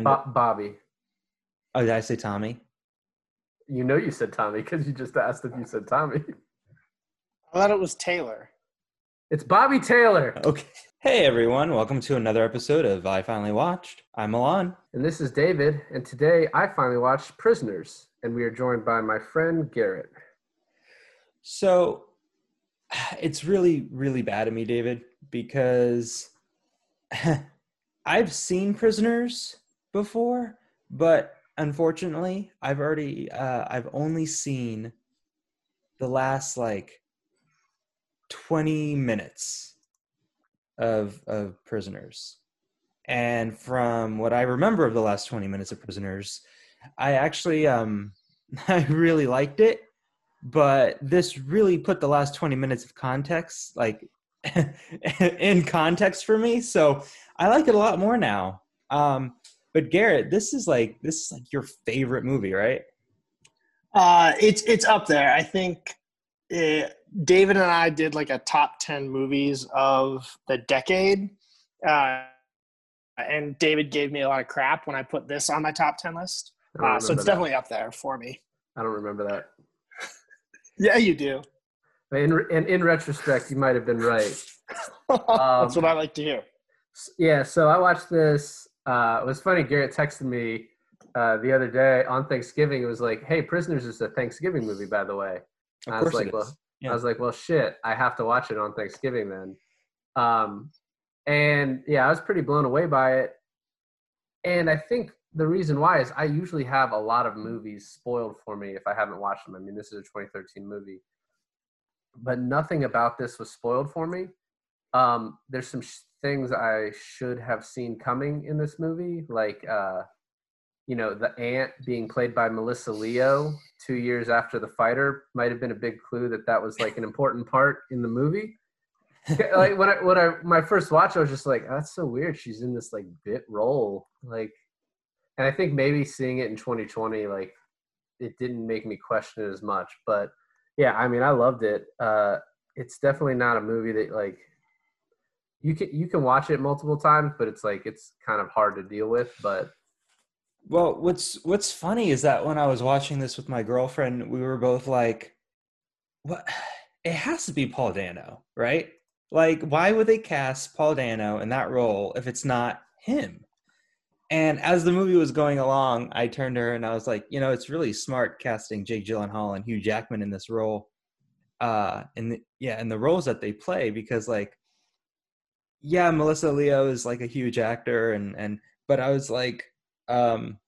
And Bo- Bobby. oh, did I say Tommy? You know you said Tommy because you just asked if you said Tommy. I thought it was Taylor. It's Bobby Taylor. Okay. Hey everyone, welcome to another episode of I Finally Watched. I'm Milan. And this is David. And today I finally watched Prisoners. And we are joined by my friend Garrett. So it's really, really bad of me, David, because I've seen Prisoners before, but unfortunately, I've already, uh, I've only seen the last like 20 minutes of of Prisoners. And from what I remember of the last 20 minutes of Prisoners, I actually um I really liked it, but this really put the last 20 minutes of context like in context for me. So I like it a lot more now. Um but Garrett, this is like this is like your favorite movie, right? Uh, it's it's up there. I think uh David and I did like a top ten movies of the decade, uh, and David gave me a lot of crap when I put this on my top ten list. Uh, so it's that. definitely up there for me. I don't remember that. Yeah, you do. But in, in, in retrospect, you might have been right. That's what I like to hear. Yeah, so I watched this. Uh, it was funny. Garrett texted me uh, the other day on Thanksgiving. It was like, "Hey, Prisoners is a Thanksgiving movie, by the way." Of I was like, it well. Yeah. I was like, "Well, shit, I have to watch it on Thanksgiving then." Um, and yeah, I was pretty blown away by it. And I think the reason why is I usually have a lot of movies spoiled for me if I haven't watched them. I mean, this is a 2013 movie, but nothing about this was spoiled for me. Um, there's some sh- things I should have seen coming in this movie, like uh, you know, the aunt being played by Melissa Leo two years after the fighter might have been a big clue that that was like an important part in the movie. like when I when I my first watch, I was just like, oh, that's so weird. She's in this like bit role, like, and I think maybe seeing it in 2020, like, it didn't make me question it as much. But yeah, I mean, I loved it. Uh, it's definitely not a movie that like you can you can watch it multiple times, but it's like it's kind of hard to deal with. But Well, what's what's funny is that when I was watching this with my girlfriend, we were both like, "What? It has to be Paul Dano, right? Like, why would they cast Paul Dano in that role if it's not him?" And as the movie was going along, I turned to her and I was like, "You know, it's really smart casting Jake Gyllenhaal and Hugh Jackman in this role, uh, and yeah, and the roles that they play because like." Yeah, Melissa Leo is like a huge actor, and and but I was like, um,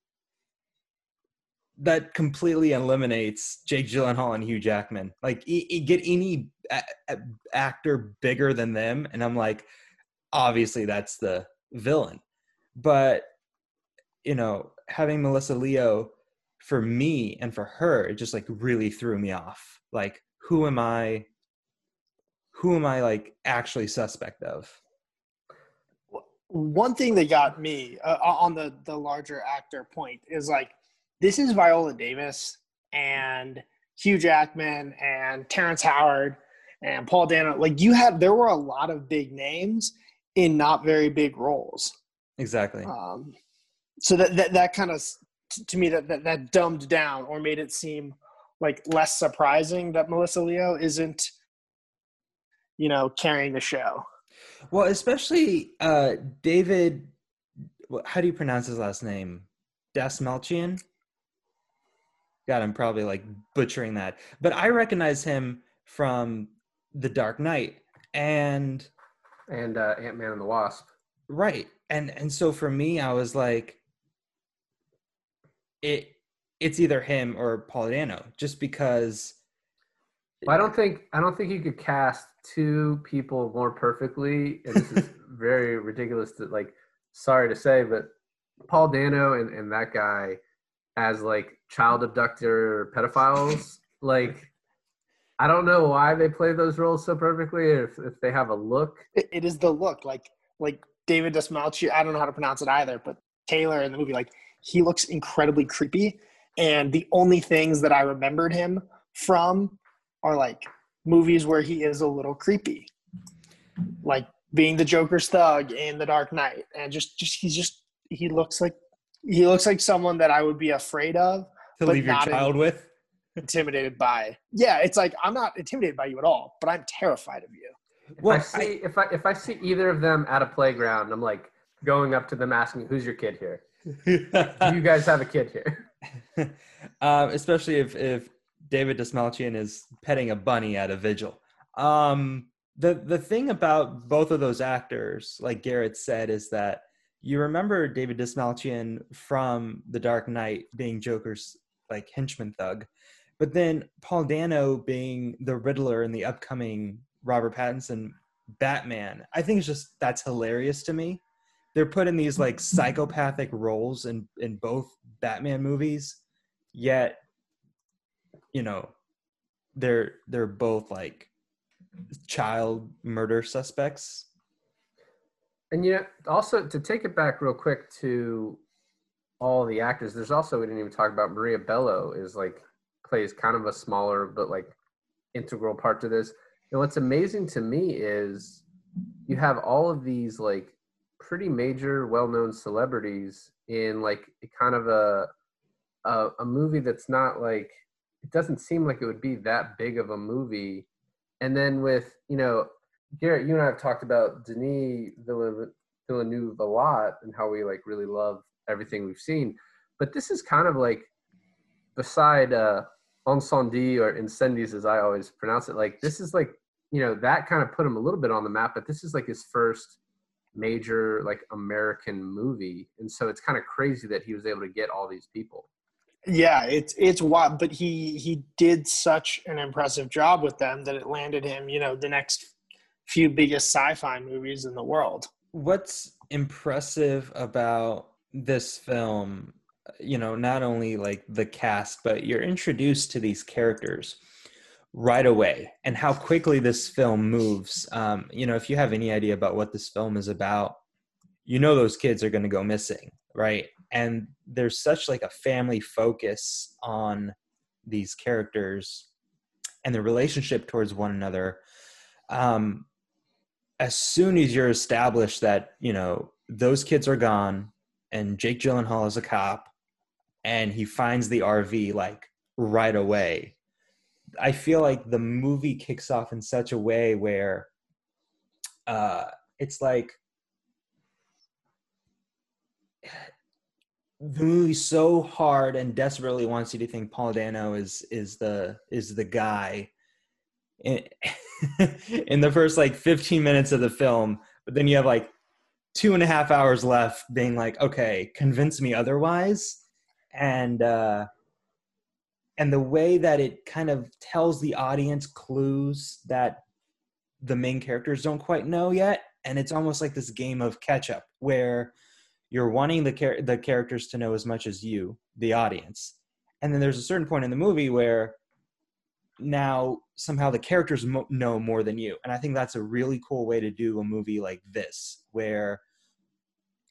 that completely eliminates Jake Gyllenhaal and Hugh Jackman. Like, y- y- get any a- a- actor bigger than them, and I'm like, obviously that's the villain. But you know, having Melissa Leo for me and for her, it just like really threw me off. Like, who am I? Who am I like actually suspect of? One thing that got me uh, on the the larger actor point is like this is Viola Davis and Hugh Jackman and Terrence Howard and Paul Dano. Like you have, there were a lot of big names in not very big roles. Exactly. Um, so that that, that kind of to me that, that that dumbed down or made it seem like less surprising that Melissa Leo isn't, you know, carrying the show. Well, especially uh, David. How do you pronounce his last name? Dastmalchian. God, I'm probably like butchering that, but I recognize him from The Dark Knight, and and uh, Ant Man and the Wasp. right, and and so for me, I was like, it. It's either him or Paul Dano, just because. I don't think I don't think you could cast two people more perfectly. And this is very ridiculous to like. Sorry to say, but Paul Dano and, and that guy as like child abductor pedophiles. Like, I don't know why they play those roles so perfectly. If if they have a look, It, it is the look like like David Desmalchi. I don't know how to pronounce it either, but Taylor in the movie, like he looks incredibly creepy. And the only things that I remembered him from are like movies where he is a little creepy, like being the Joker's thug in The Dark Knight, and just just he's just he looks like He looks like someone that I would be afraid of, To But leave your not in- child with? intimidated by. Yeah, it's like I'm not intimidated by you at all, but I'm terrified of you. If Well, I see if I if I see either of them at a playground, I'm like going up to them asking, "Who's your kid here? Do you guys have a kid here?" um, especially if if David Dastmalchian is petting a bunny at a vigil. Um, the the thing about both of those actors, like Garrett said, is that you remember David Dastmalchian from The Dark Knight being Joker's like henchman thug, but then Paul Dano being the Riddler in the upcoming Robert Pattinson Batman. I think it's just that's hilarious to me. They're put in these like psychopathic roles in in both Batman movies, yet you know they're they're both like child murder suspects. And you know, also to take it back real quick to all the actors, there's also we didn't even talk about Maria Bello is like plays kind of a smaller but like integral part to this. And what's amazing to me is you have all of these like pretty major well-known celebrities in like kind of a, a a movie that's not like it doesn't seem like it would be that big of a movie. And then with, you know, Garrett, you and I have talked about Denis Villeneuve, a lot and how we like really love everything we've seen. But this is kind of like beside uh Incendie or Incendies as I always pronounce it, like this is like, you know, that kind of put him a little bit on the map, but this is like his first major like American movie. And so it's kind of crazy that he was able to get all these people. Yeah, it's it's wild, but he he did such an impressive job with them that it landed him, you know, the next few biggest sci-fi movies in the world. What's impressive about this film, you know, not only like the cast, but you're introduced to these characters right away and how quickly this film moves. Um, you know, if you have any idea about what this film is about, you know those kids are going to go missing, right? And there's such like a family focus on these characters and the relationship towards one another. Um, as soon as you're established that you know those kids are gone and Jake Gyllenhaal is a cop and he finds the RV like right away, I feel like the movie kicks off in such a way where uh, it's like the movie's so hard and desperately wants you to think Paul Dano is is the is the guy in, in the first like 15 minutes of the film, but then you have like two and a half hours left being like, okay, convince me otherwise. And uh and the way that it kind of tells the audience clues that the main characters don't quite know yet. And it's almost like this game of catch up where you're wanting the char- the characters to know as much as you, the audience. And then there's a certain point in the movie where now somehow the characters mo- know more than you. And I think that's a really cool way to do a movie like this, where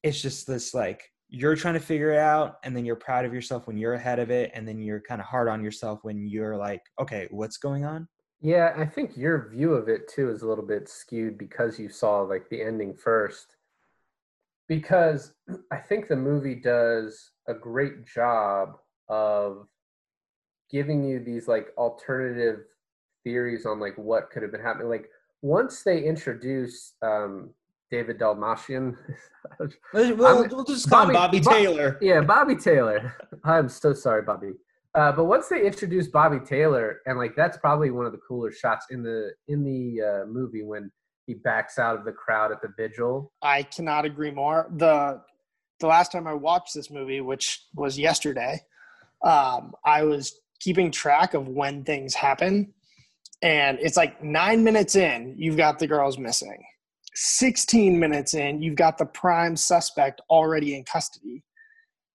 it's just this like you're trying to figure it out, and then you're proud of yourself when you're ahead of it, and then you're kind of hard on yourself when you're like, okay, what's going on? Yeah, I think your view of it too is a little bit skewed because you saw like the ending first. Because I think the movie does a great job of giving you these like alternative theories on like what could have been happening. Like once they introduce um, David Dalmatian, We'll, we'll just call him Bobby- Bobby Bob- Taylor. yeah, Bobby Taylor. I'm so sorry, Bobby. Uh, but once they introduce Bobby Taylor, and like that's probably one of the cooler shots in the in the uh, movie when he backs out of the crowd at the vigil. I cannot agree more. The the last time I watched this movie, which was yesterday, um, I was keeping track of when things happen. And it's like nine minutes in, you've got the girls missing. 16 minutes in, you've got the prime suspect already in custody.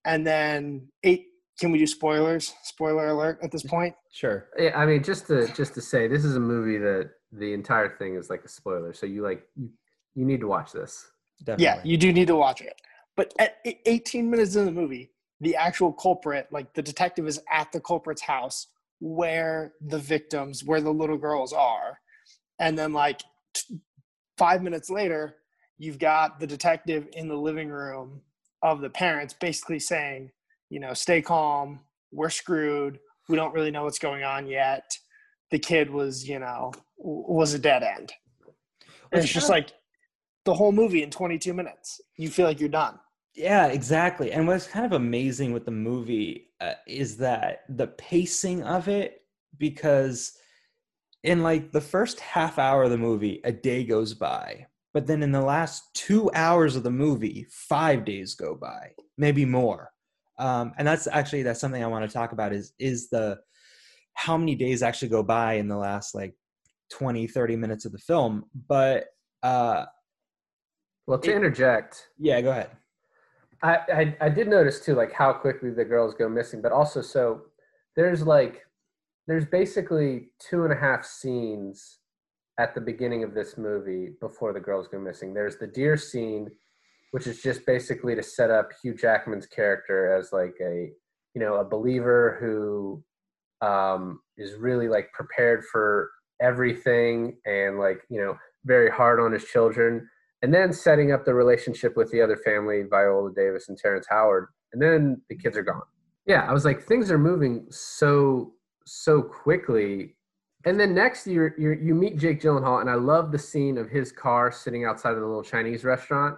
And then eight, can we do spoilers? Spoiler alert at this point? Sure. Yeah, I mean, just to just to say, this is a movie that the entire thing is like a spoiler. So you like you, you need to watch this. Definitely. Yeah, you do need to watch it. But at e- 18 minutes in the movie, the actual culprit, like the detective, is at the culprit's house where the victims, where the little girls are. And then, like, t- five minutes later, you've got the detective in the living room of the parents basically saying, you know, stay calm, we're screwed, we don't really know what's going on yet. The kid was, you know, was a dead end. It's just like the whole movie in 22 minutes. You feel like you're done. Yeah, exactly. And what's kind of amazing with the movie uh, is that the pacing of it, because in like the first half hour of the movie, a day goes by. But then in the last two hours of the movie, five days go by, maybe more. Um, and that's actually that's something I want to talk about is is the how many days actually go by in the last like 20 30 minutes of the film but uh Well, to It- interject, yeah go ahead I, I I did notice too, like how quickly the girls go missing, but also so there's like there's basically two and a half scenes at the beginning of this movie before the girls go missing. There's the deer scene, which is just basically to set up Hugh Jackman's character as like a you know a believer who um, is really like prepared for everything and like you know very hard on his children and then setting up the relationship with the other family, Viola Davis and Terrence Howard, and then the kids are gone. Yeah, I was like, things are moving so so quickly. And then next you you you meet Jake Gyllenhaal, and I love the scene of his car sitting outside of the little Chinese restaurant,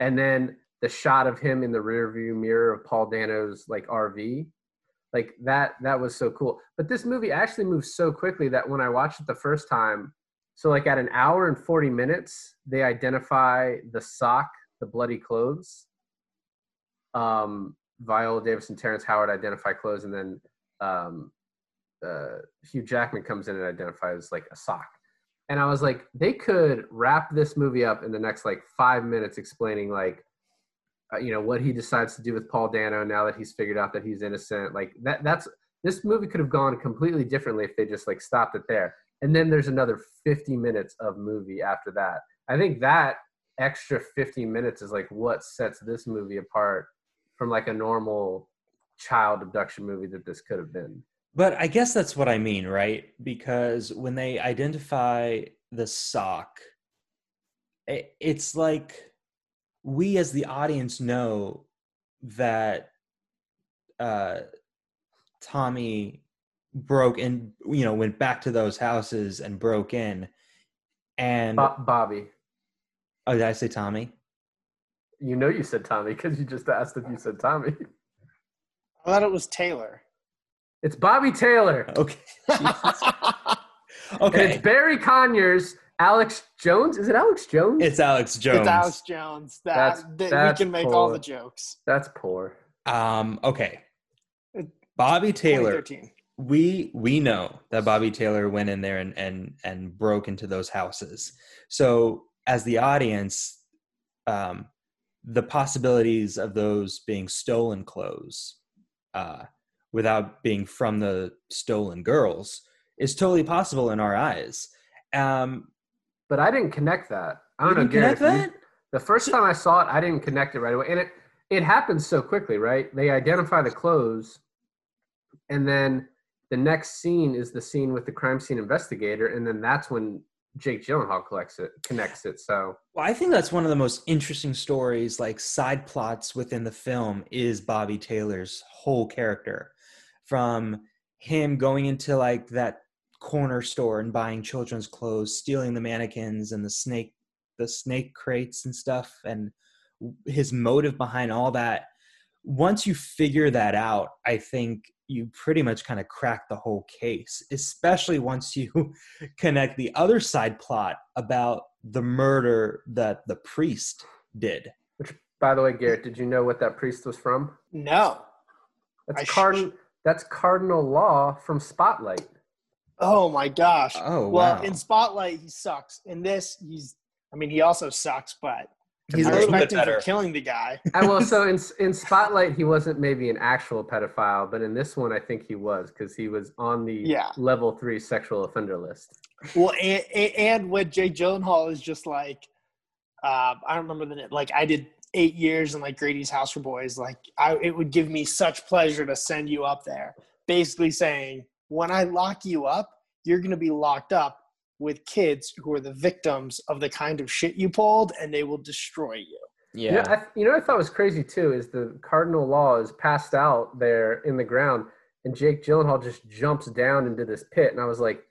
and then the shot of him in the rearview mirror of Paul Dano's like RV, like that that was so cool. But this movie actually moves so quickly that when I watched it the first time, so like at an hour and 40 minutes, they identify the sock, the bloody clothes. Um, Viola Davis and Terrence Howard identify clothes, and then um, uh, Hugh Jackman comes in and identifies like a sock. And I was like, they could wrap this movie up in the next like five minutes, explaining like, uh, you know, what he decides to do with Paul Dano now that he's figured out that he's innocent. Like that, that's this movie could have gone completely differently if they just like stopped it there and then there's another 50 minutes of movie after that i think that extra 50 minutes is like what sets this movie apart from like a normal child abduction movie that this could have been But I guess that's what I mean, right? Because when they identify the sock, it's like we as the audience know that uh, Tommy broke and you know went back to those houses and broke in, and Bo- bobby oh, did I say Tommy? you know you said tommy because you just asked if you said tommy I thought it was Taylor. it's bobby taylor Okay, Jesus. and okay, it's barry conyers alex jones is it alex jones it's Alex Jones. It's Alex Jones. That, That's- that that's we can make all the jokes. that's poor Um, okay. Bobby Taylor. We we know that Bobby Taylor went in there and and and broke into those houses. So as the audience, um, the possibilities of those being stolen clothes, uh, without being from the stolen girls, is totally possible in our eyes. Um, but i didn't connect that i don't you know Garrett, you- that? The first time I saw it, I didn't connect it right away, and it it happens so quickly, right? They identify the clothes, and then the next scene is the scene with the crime scene investigator, and then that's when Jake Gyllenhaal collects it, connects it. So Well, I think that's one of the most interesting stories, like side plots within the film, is Bobby Taylor's whole character. From him going into like that corner store and buying children's clothes, stealing the mannequins and the snake, the snake crates and stuff, and his motive behind all that. Once you figure that out, I think you pretty much kind of crack the whole case, especially once you connect the other side plot about the murder that the priest did. Which, by the way, Garrett, did you know what that priest was from? No. That's I sh- That's Cardinal Law from Spotlight. Oh my gosh. Oh, well, wow. in Spotlight, he sucks. In this, he's. I mean, he also sucks, but He's I a little bit better. for killing the guy. I well, so in in Spotlight, he wasn't maybe an actual pedophile, but in this one, I think he was because he was on the Yeah. level three sexual offender list. Well, and, and, and with Jake Gyllenhaal is just like, uh, I don't remember the name. Like, I did eight years in like Grady's House for Boys. Like, I it would give me such pleasure to send you up there, basically saying, when I lock you up, you're going to be locked up with kids who are the victims of the kind of shit you pulled, and they will destroy you. You know, Yeah. I, you know what I thought was crazy too is the cardinal law is passed out there in the ground, and Jake Gyllenhaal just jumps down into this pit, and I was like,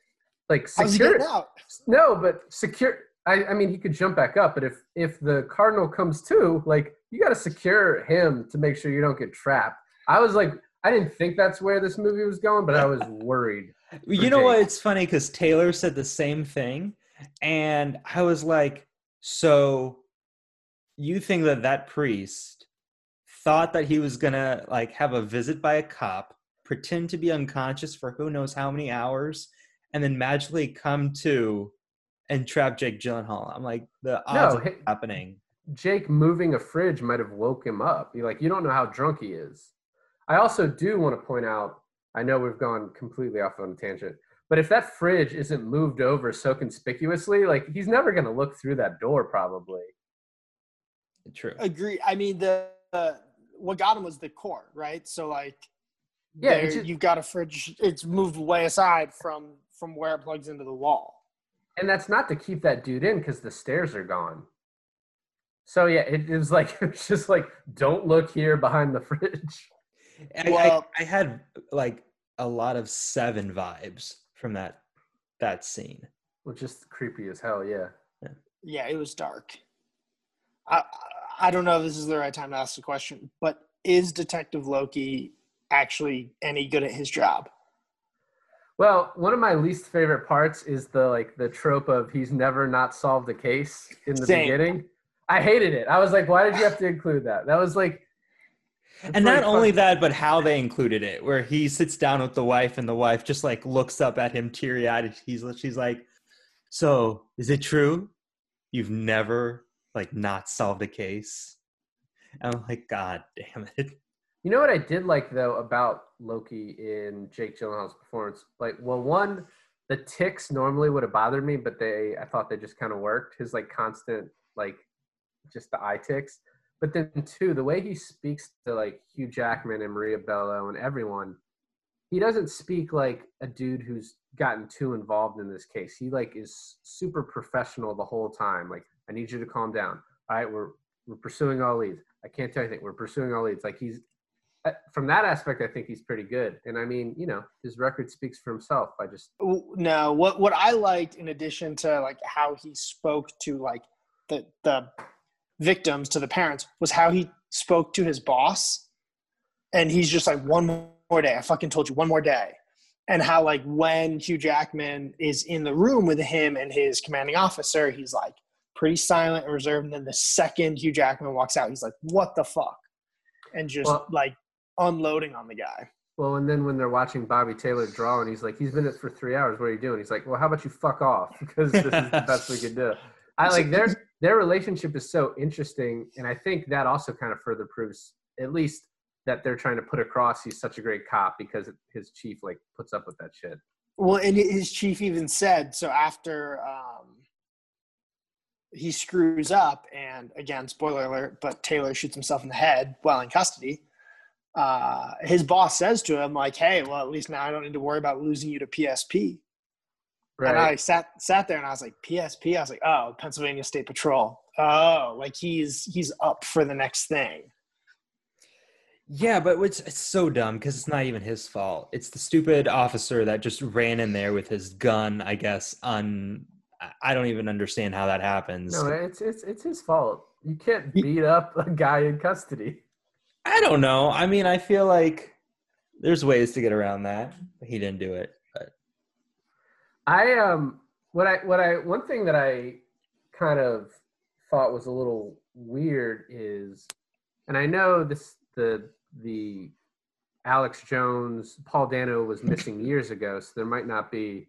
like secure. out? No, but secure. I, I mean, he could jump back up, but if if the cardinal comes too, like you got to secure him to make sure you don't get trapped. I was like, I didn't think that's where this movie was going, but I was worried. You know what? It's funny because Taylor said the same thing, and I was like, "So, you think that that priest thought that he was gonna like have a visit by a cop, pretend to be unconscious for who knows how many hours, and then magically come to and trap Jake Gyllenhaal?" I'm like, the odds No, of happening. Jake moving a fridge might have woke him up. You like you don't know how drunk he is. I also do want to point out. I know we've gone completely off on a tangent, but if that fridge isn't moved over so conspicuously, like he's never going to look through that door probably. True. Agree. I mean, the uh, what got him was the core, right? So like, Yeah, there- just- you've got a fridge. It's moved way aside from from where it plugs into the wall. And that's not to keep that dude in because the stairs are gone. So yeah, it, it was like it's just like don't look here behind the fridge. I, Well- I, I had like a lot of seven vibes from that that scene. Well, just creepy as hell. Yeah. Yeah, it was dark. I I don't know if this is the right time to ask the question, but is Detective Loki actually any good at his job? Well, one of my least favorite parts is the like the trope of he's never not solved a case in the Same. beginning. I hated it. I was like, why did you have to include that? That was like, it's and not only that, but how they included it, where he sits down with the wife, and the wife just like looks up at him, teary eyed. He's she's like, "So is it true? You've never like not solved a case?" And I'm like, "God damn it!" You know what I did like though about Loki in Jake Gyllenhaal's performance? Like, well, one, the ticks normally would have bothered me, but they, I thought they just kind of worked. His like constant, like, just the eye ticks. But then too the way he speaks to like Hugh Jackman and Maria Bello and everyone, he doesn't speak like a dude who's gotten too involved in this case. He like is super professional the whole time. Like, I need you to calm down. All right, we're we're pursuing all leads. I can't tell you anything. We're pursuing all leads. Like he's uh, from that aspect, I think he's pretty good. And I mean, you know, his record speaks for himself. I just No, what what I liked in addition to like how he spoke to like the the victims to the parents was how he spoke to his boss and he's just like one more day i fucking told you one more day and how like when hugh jackman is in the room with him and his commanding officer he's like pretty silent and reserved and then the second hugh jackman walks out he's like what the fuck and just Well- like unloading on the guy well, and then when they're watching Bobby Taylor draw, and he's like, he's been it for three hours. What are you doing? He's like, well, how about you fuck off? Because this is the best we could do. I like their their relationship is so interesting, and I think that also kind of further proves, at least, that they're trying to put across he's such a great cop because his chief like puts up with that shit. Well, and his chief even said so after um, he screws up, and again, spoiler alert, but Taylor shoots himself in the head while in custody. Uh, his boss says to him, like, "Hey, well, at least now I don't need to worry about losing you to PSP." And I sat sat there and I was like, "PSP." I was like, "Oh, Pennsylvania State Patrol." Oh, like he's he's up for the next thing. Yeah, but it's, it's so dumb because it's not even his fault. It's the stupid officer that just ran in there with his gun. I guess on. I- I don't even understand how that happens. no, it's it's it's his fault. You can't beat up a guy in custody. I don't know. I mean, I feel like there's ways to get around that. But he didn't do it. I um what I what I one thing that I kind of thought was a little weird is and I know this the the Alex Jones Paul Dano was missing years ago so there might not be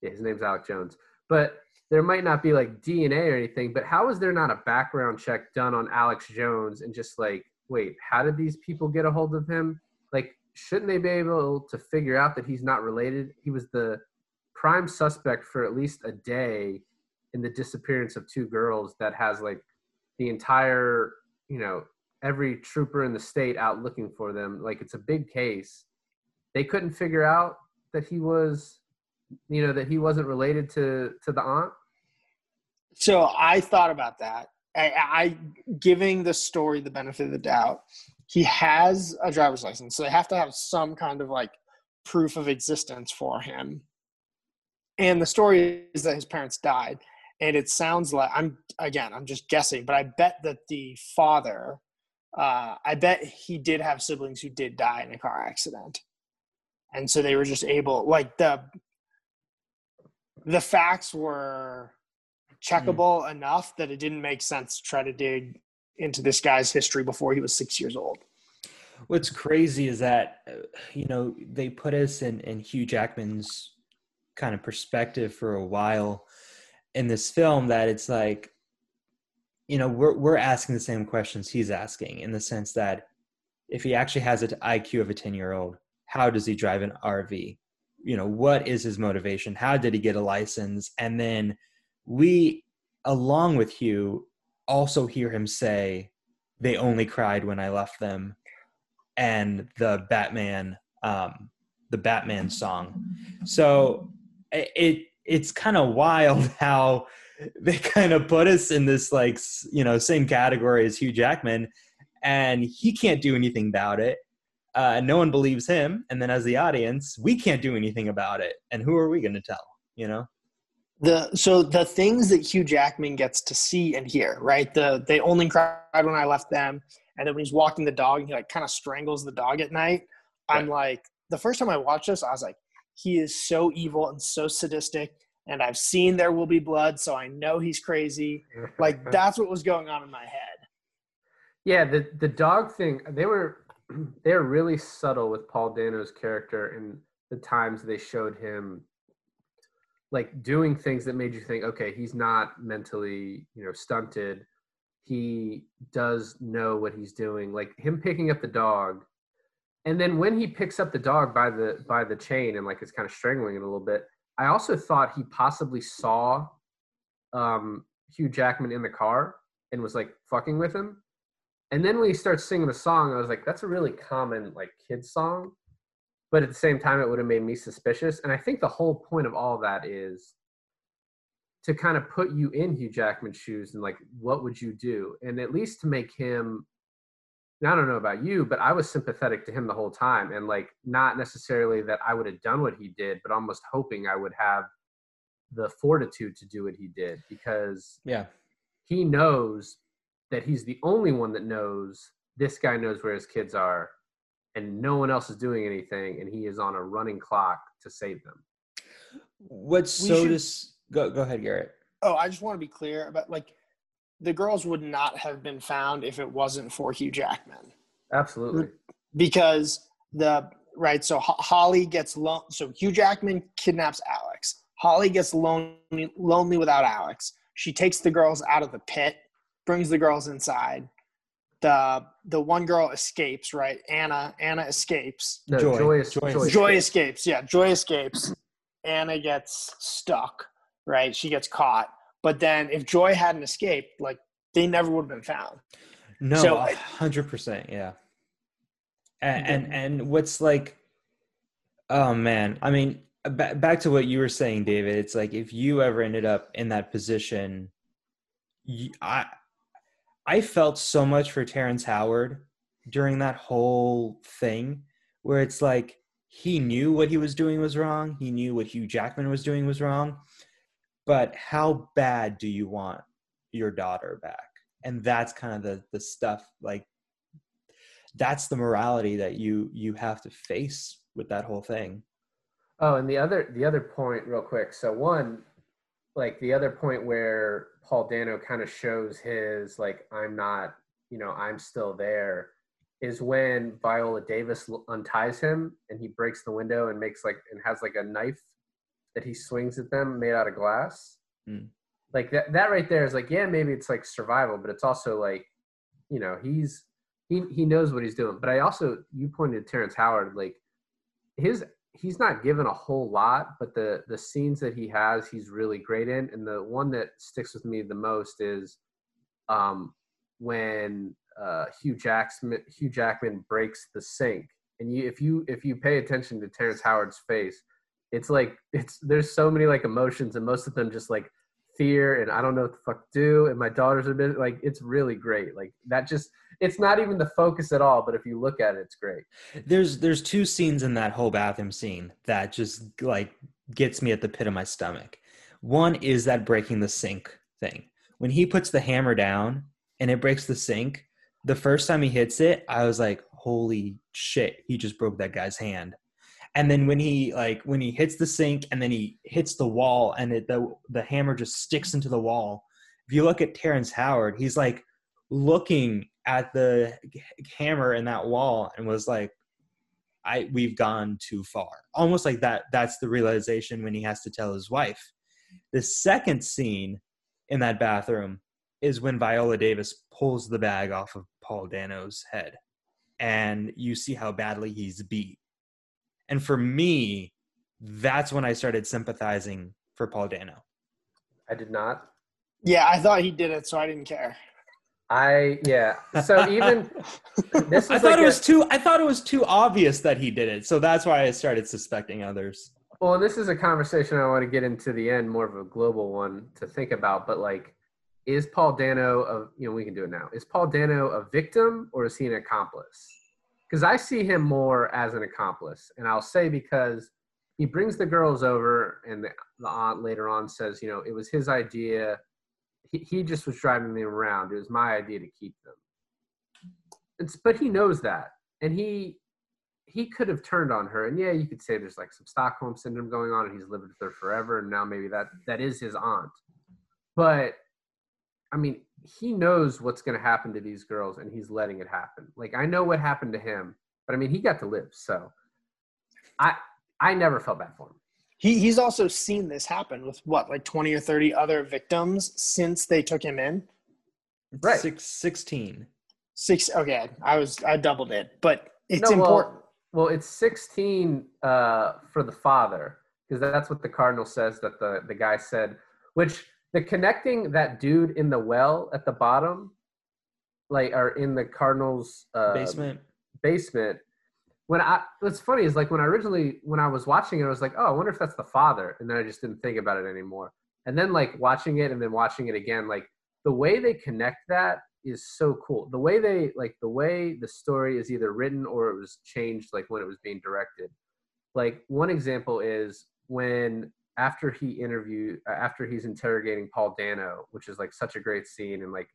yeah his name's Alex Jones but there might not be like DNA or anything but how is there not a background check done on Alex Jones and just like wait how did these people get a hold of him? Like shouldn't they be able to figure out that he's not related? He was the prime suspect for at least a day in the disappearance of two girls that has like the entire you know every trooper in the state out looking for them like it's a big case they couldn't figure out that he was you know that he wasn't related to to the aunt So I thought about that, I, I giving the story the benefit of the doubt. He has a driver's license, so they have to have some kind of like proof of existence for him. And the story is that his parents died, and it sounds like I'm again I'm just guessing, but I bet that the father, uh, I bet he did have siblings who did die in a car accident, and so they were just able like the the facts were checkable mm. enough that it didn't make sense to try to dig into this guy's history before he was six years old. What's crazy is that uh, you know they put us in in Hugh Jackman's kind of perspective for a while in this film that it's like you know we're we're asking the same questions he's asking in the sense that if he actually has an IQ of a 10 year old how does he drive an RV you know what is his motivation? How did he get a license? And then we along with hugh also hear him say they only cried when i left them. And the batman um the batman song. So it it's kind of wild how they kind of put us in this like you know same category as hugh jackman and he can't do anything about it. Uh, no one believes him and then as the audience we can't do anything about it. And who are we going to tell you know? The so the things that hugh jackman gets to see and hear right? The they only cried when i left them and then when he's walking the dog and he like kind of strangles the dog at night right. i'm like the first time i watched this i was like he is so evil and so sadistic and i've seen there will be blood so i know he's crazy like that's what was going on in my head yeah the the dog thing they were they're really subtle with Paul Dano's character and the times they showed him like doing things that made you think, okay, he's not mentally, you know, stunted. He does know what he's doing. Like him picking up the dog, and then when he picks up the dog by the by the chain and like is kind of strangling it a little bit, I also thought he possibly saw um, Hugh Jackman in the car and was like fucking with him. And then when he starts singing the song, I was like, that's a really common like kids song. But at the same time, it would have made me suspicious. And I think the whole point of all of that is to kind of put you in Hugh Jackman's shoes and like, what would you do? And at least to make him, I don't know about you, but I was sympathetic to him the whole time. And like, not necessarily that I would have done what he did, but almost hoping I would have the fortitude to do what he did because yeah he knows that he's the only one that knows this guy knows where his kids are and no one else is doing anything and he is on a running clock to save them what's we so should, dis- go go ahead garrett oh i just want to be clear about like the girls would not have been found if it wasn't for hugh jackman absolutely because the right so holly gets lone so hugh jackman kidnaps alex holly gets lonely lonely without alex she takes the girls out of the pit brings the girls inside. The the one girl escapes, right? Anna Anna escapes. No, Joy. Joy, Joy, Joy, Joy escapes. Yeah, Joy escapes. Anna gets stuck, right? She gets caught. But then if Joy hadn't escaped, like they never would have been found. No, so, hundred percent, yeah. And, and and what's like, oh man, I mean, back to what you were saying, David. It's like if you ever ended up in that position, you, I I felt so much for Terrence Howard during that whole thing where it's like he knew what he was doing was wrong. He knew what Hugh Jackman was doing was wrong. But how bad do you want your daughter back? And that's kind of the the stuff like that's the morality that you you have to face with that whole thing. Oh, and the other the other point real quick. So one like the other point where Paul Dano kind of shows his like I'm not, you know, I'm still there is when Viola Davis unties him and he breaks the window and makes like and has like a knife that he swings at them made out of glass. Mm. Like that that right there is like yeah, maybe it's like survival, but it's also like you know, he's he he knows what he's doing. But I also you pointed to Terrence Howard like his he's not given a whole lot, but the the scenes that he has, he's really great in. And the one that sticks with me the most is um, when uh, Hugh Jackman Hugh Jackman breaks the sink. And you, if you if you pay attention to Terrence Howard's face, it's like it's there's so many like emotions, and most of them just like fear and I don't know what the fuck to do and my daughter's a bit like it's really great. Like that just it's not even the focus at all, but if you look at it, it's great. There's there's two scenes in that whole bathroom scene that just like gets me at the pit of my stomach. One is that breaking the sink thing. When he puts the hammer down and it breaks the sink, the first time he hits it, I was like, "Holy shit, he just broke that guy's hand." And then when he like when he hits the sink and then he hits the wall and it, the the hammer just sticks into the wall. If you look at Terrence Howard, he's like looking at the hammer in that wall and was like i we've gone too far. Almost like that that's the realization when he has to tell his wife. The second scene in that bathroom is when viola davis pulls the bag off of paul dano's head. And you see how badly he's beat and for me that's when i started sympathizing for paul dano I did not. Yeah, I thought he did it, so I didn't care. I yeah. So even this I is thought like it a- was too. I thought it was too obvious that he did it, so that's why I started suspecting others. Well, this is a conversation I want to get into the end, more of a global one to think about. But like, is Paul Dano a you know we can do it now? Is Paul Dano a victim or is he an accomplice? Because I see him more as an accomplice, and I'll say because he brings the girls over, and the, the aunt later on says, you know, it was his idea. He, he just was driving them around. It was my idea to keep them. It's, but he knows that, and he he could have turned on her and yeah you could say there's like some stockholm syndrome going on and he's lived with her forever and now maybe that that is his aunt but i mean he knows what's going to happen to these girls and he's letting it happen like i know what happened to him but i mean he got to live so i i never felt bad for him He he's also seen this happen with what, like twenty or thirty other victims since they took him in. Right. Six, 16. Six. Okay, I was I doubled it, but it's No, well, important. well it's 16 uh for the father because that's what the cardinal says that the the guy said which the connecting that dude in the well at the bottom like or in the cardinals uh Basement. basement when i what's funny is like when i originally when i was watching it i was like oh i wonder if that's the father and then i just didn't think about it anymore. And then like watching it and then watching it again like the way they connect that is so cool. The way they like the way the story is either written or it was changed like when it was being directed. Like one example is when after he interviewed uh, after he's interrogating paul dano which is like such a great scene and like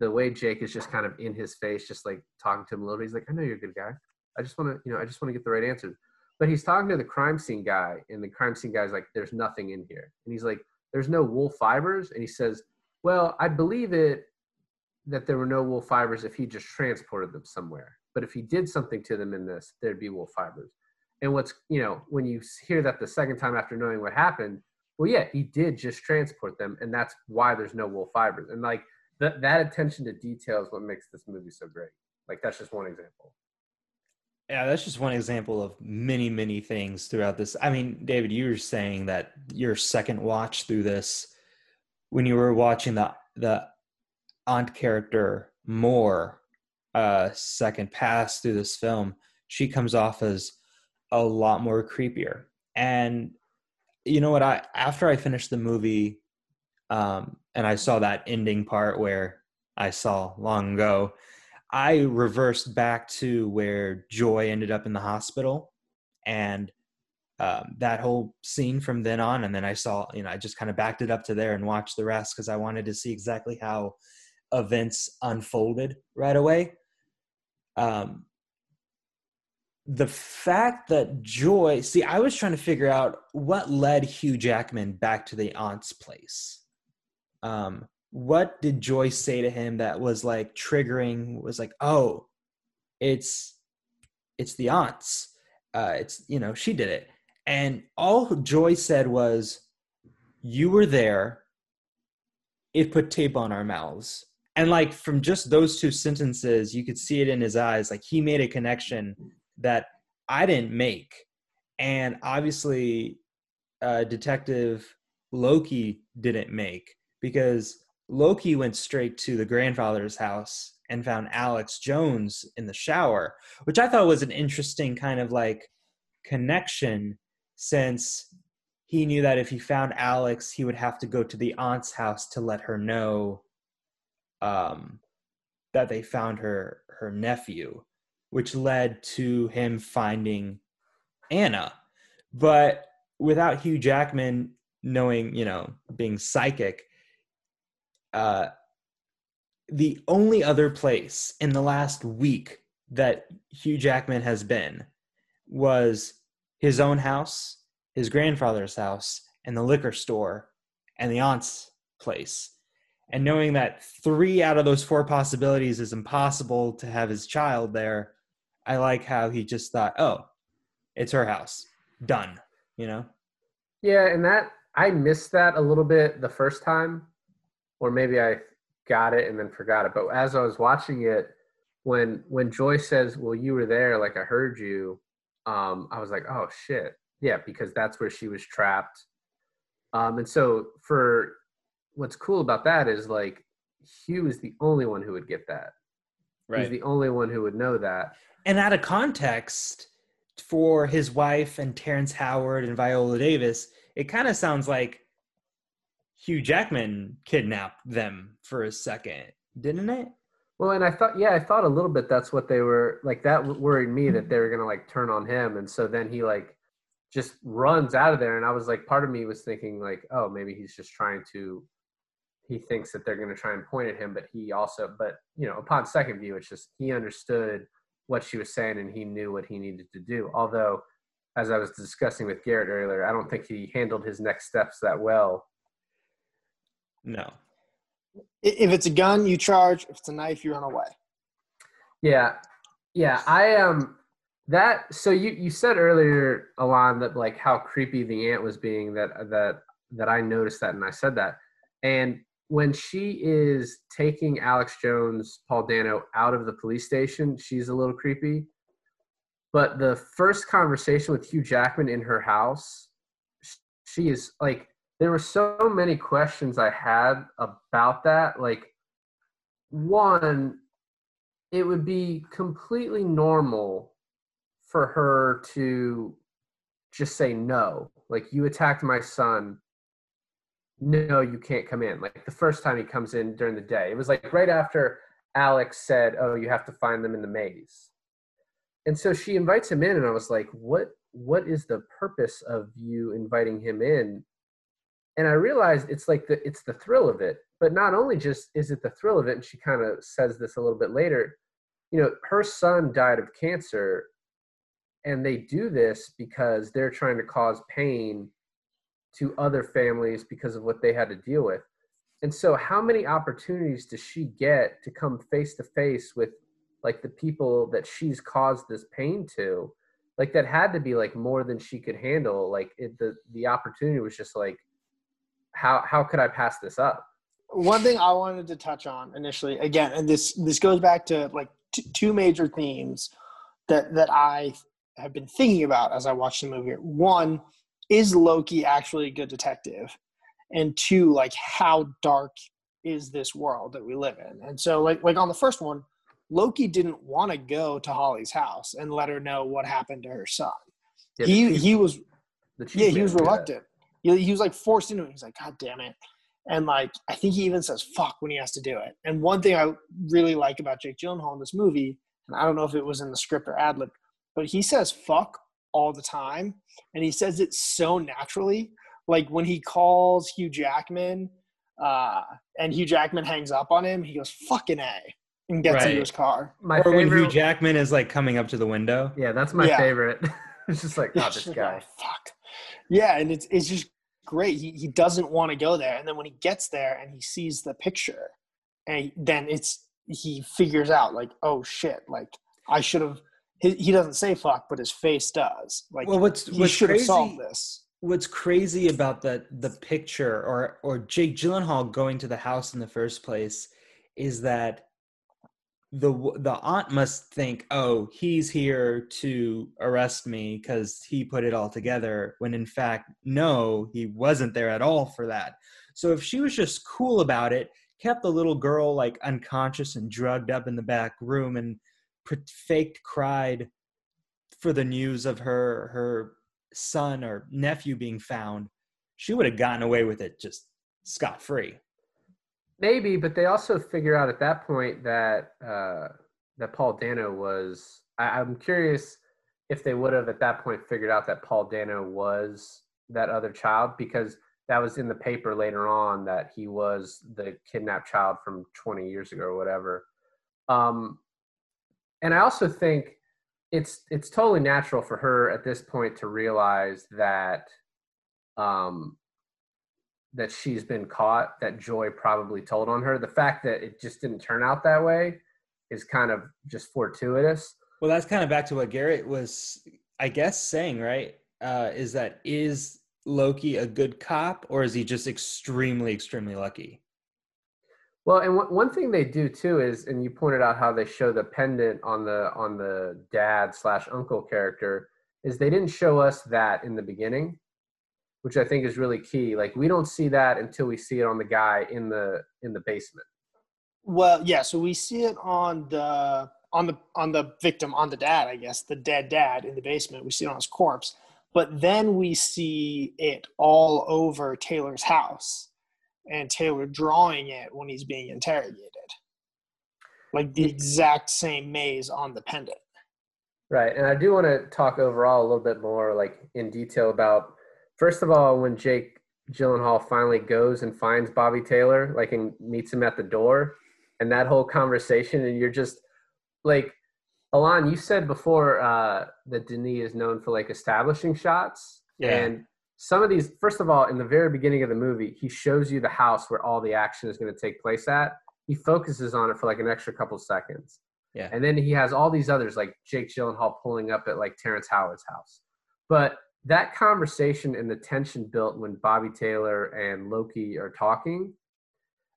the way jake is just kind of in his face just like talking to him a little bit he's like i know you're a good guy. I just want to you know i just want to get the right answers. But he's talking to the crime scene guy and the crime scene guy's like there's nothing in here. And he's like there's no wool fibers? And he says well i believe it that there were no wool fibers if he just transported them somewhere. But if he did something to them in this there'd be wool fibers and what's you know when you hear that the second time after knowing what happened well yeah he did just transport them and that's why there's no wool fibers. And like that that attention to detail is what makes this movie so great. Like that's just one example. Yeah, that's just one example of many, many things throughout this. I mean, David, you were saying that your second watch through this, when you were watching the the aunt character more, uh, second pass through this film, she comes off as a lot more creepier. And you know what? I after I finished the movie, um, and I saw that ending part where I saw long ago, I reversed back to where Joy ended up in the hospital, and um, that whole scene from then on. And then I saw, you know, I just kind of backed it up to there and watched the rest because I wanted to see exactly how events unfolded right away. Um, the fact that Joy, see, I was trying to figure out what led Hugh Jackman back to the aunt's place. Um, what did Joy say to him that was like triggering? Was like, oh, it's it's the aunts. Uh, it's you know she did it, and all Joy said was, "You were there. It put tape on our mouths." And like from just those two sentences, you could see it in his eyes. Like he made a connection that I didn't make, and obviously, uh, Detective Loki didn't make because Loki went straight to the grandfather's house and found Alex Jones in the shower, which I thought was an interesting kind of like connection since he knew that if he found Alex, he would have to go to the aunt's house to let her know um, that they found her her nephew, which led to him finding Anna. But without Hugh Jackman knowing, you know, being psychic, uh, the only other place in the last week that Hugh Jackman has been was his own house, his grandfather's house, and the liquor store, and the aunt's place. And knowing that three out of those four possibilities is impossible to have his child there, I like how he just thought, oh, it's her house. Done. You know? Yeah, and that I missed that a little bit the first time, or maybe I got it and then forgot it. But as I was watching it, when when Joy says, "Well, you were there, like I heard you," um, I was like, "Oh shit, yeah," because that's where she was trapped. Um, and so for what's cool about that is like Hugh is the only one who would get that. Right. He's the only one who would know that. And out of context, for his wife and Terrence Howard and Viola Davis, it kind of sounds like Hugh Jackman kidnapped them for a second, didn't it? Well, and I thought, yeah, I thought a little bit that's what they were like. That worried me that mm-hmm. they were gonna like turn on him, and so then he like just runs out of there, and I was like, part of me was thinking like, oh, maybe he's just trying to. He thinks that they're gonna try and point at him, but he also, but you know, upon second view, it's just he understood what she was saying and he knew what he needed to do. Although, as I was discussing with Garrett earlier, I don't think he handled his next steps that well. No, if it's a gun, you charge. If it's a knife, you run away. Yeah, yeah. I um that. So you you said earlier, Alon, that like how creepy the aunt was being. That that that I noticed that, and I said that. And when she is taking Alex Jones, Paul Dano out of the police station, she's a little creepy. But the first conversation with Hugh Jackman in her house, she is like there were so many questions I had about that. Like, one, it would be completely normal for her to just say no. Like, you attacked my son. No, you can't come in. Like, the first time he comes in during the day, it was like right after Alex said, Oh, you have to find them in the maze. And so she invites him in, and I was like, What? What is the purpose of you inviting him in and I realized it's like the it's the thrill of it. But not only just is it the thrill of it, and she kind of says this a little bit later, you know, her son died of cancer, and they do this because they're trying to cause pain to other families because of what they had to deal with. And so how many opportunities does she get to come face to face with like the people that she's caused this pain to? Like that had to be like more than she could handle. Like it, the the opportunity was just like how how could I pass this up? One thing I wanted to touch on initially, again, and this this goes back to like t- two major themes that that I have been thinking about as I watched the movie. One is Loki actually a good detective, and two, like how dark is this world that we live in? And so, like like on the first one, Loki didn't want to go to Holly's house and let her know what happened to her son. Yeah, he chief, he was yeah he was reluctant he, he was like forced into it. He's like, God damn it. And like, I think he even says fuck when he has to do it. And one thing I really like about Jake Gyllenhaal in this movie, and I don't know if it was in the script or ad lib, but he says fuck all the time. And he says it so naturally. Like when he calls Hugh Jackman uh, and Hugh Jackman hangs up on him, he goes, fucking A and gets right. into his car. My or favorite... when Hugh Jackman is like coming up to the window. Yeah, that's my yeah. favorite. it's just like, oh, this guy. fuck. Yeah, and it's it's just great. He he doesn't want to go there, and then when he gets there and he sees the picture, and then it's he figures out like, oh shit, like I should have. He, he doesn't say fuck, but his face does. Like, well, what's he what's should crazy, have solved this. What's crazy about the the picture or or Jake Gyllenhaal going to the house in the first place is that the the aunt must think, "Oh, he's here to arrest me because he put it all together." When in fact, no, he wasn't there at all for that. So if she was just cool about it, kept the little girl like unconscious and drugged up in the back room, and faked cried for the news of her her son or nephew being found, she would have gotten away with it just scot free. Maybe, but they also figure out at that point that uh, that Paul Dano was. I, I'm curious if they would have at that point figured out that Paul Dano was that other child because that was in the paper later on that he was the kidnapped child from 20 years ago or whatever. Um, and I also think it's it's totally natural for her at this point to realize that um, that she's been caught. That Joy probably told on her. The fact that it just didn't turn out that way is kind of just fortuitous. Well, that's kind of back to what Garrett was, I guess, saying, right? Uh, is that is Loki a good cop or is he just extremely, extremely lucky? Well, and w- one thing they do too is, and you pointed out how they show the pendant on the on the dad slash uncle character, is they didn't show us that in the beginning, which I think is really key. Like we don't see that until we see it on the guy in the in the basement. Well, yeah. So we see it on the on the on the victim on the dad, I guess, the dead dad in the basement. We see it on his corpse, but then we see it all over Taylor's house, and Taylor drawing it when he's being interrogated, like the exact same maze on the pendant. Right, and I do want to talk overall a little bit more, like in detail about first of all when Jake Gyllenhaal finally goes and finds Bobby Taylor, like and meets him at the door, and that whole conversation, and you're just like Alon, you said before uh, that Denis is known for like establishing shots, Yeah. and some of these. First of all, in the very beginning of the movie, he shows you the house where all the action is going to take place at. He focuses on it for like an extra couple seconds, Yeah. and then he has all these others like Jake Gyllenhaal pulling up at like Terrence Howard's house. But that conversation and the tension built when Bobby Taylor and Loki are talking.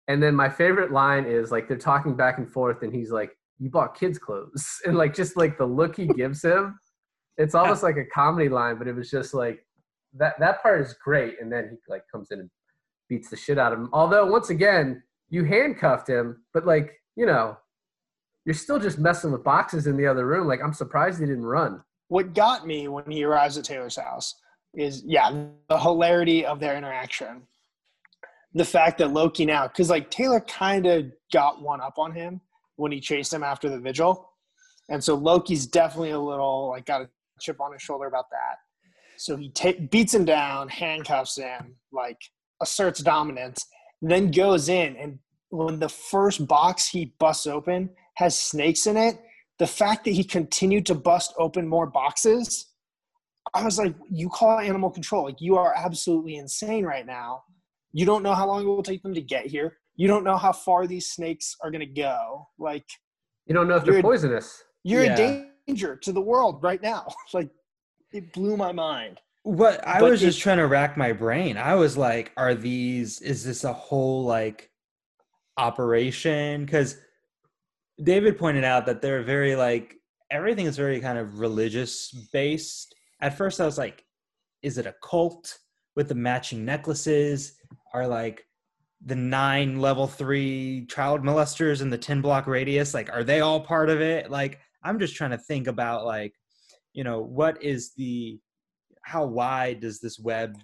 And then my favorite line is like they're talking back and forth, and he's like, "You bought kids' clothes," and like just like the look he gives him, it's almost like a comedy line. But it was just like that. That part is great, and then he like comes in and beats the shit out of him. Although once again, you handcuffed him, but like you know, you're still just messing with boxes in the other room. Like I'm surprised he didn't run. What got me when he arrives at Taylor's house is yeah, the hilarity of their interaction. The fact that Loki now, because like Taylor kind of got one up on him when he chased him after the vigil. And so Loki's definitely a little like got a chip on his shoulder about that. So he ta- beats him down, handcuffs him, like asserts dominance, then goes in. And when the first box he busts open has snakes in it, the fact that he continued to bust open more boxes, I was like, you call animal control. Like, you are absolutely insane right now. You don't know how long it will take them to get here. You don't know how far these snakes are going to go. Like, You don't know if they're poisonous. you're Yeah. a danger to the world right now. Like, it blew my mind. What I But was just trying to rack my brain. I was like, are these is this a whole like operation? Because David pointed out that they're very like everything is very kind of religious based. At first I was like, is it a cult with the matching necklaces? Are like the nine level three child molesters in the 10 block radius, like are they all part of it? Like I'm just trying to think about like, you know, what is the how wide does this web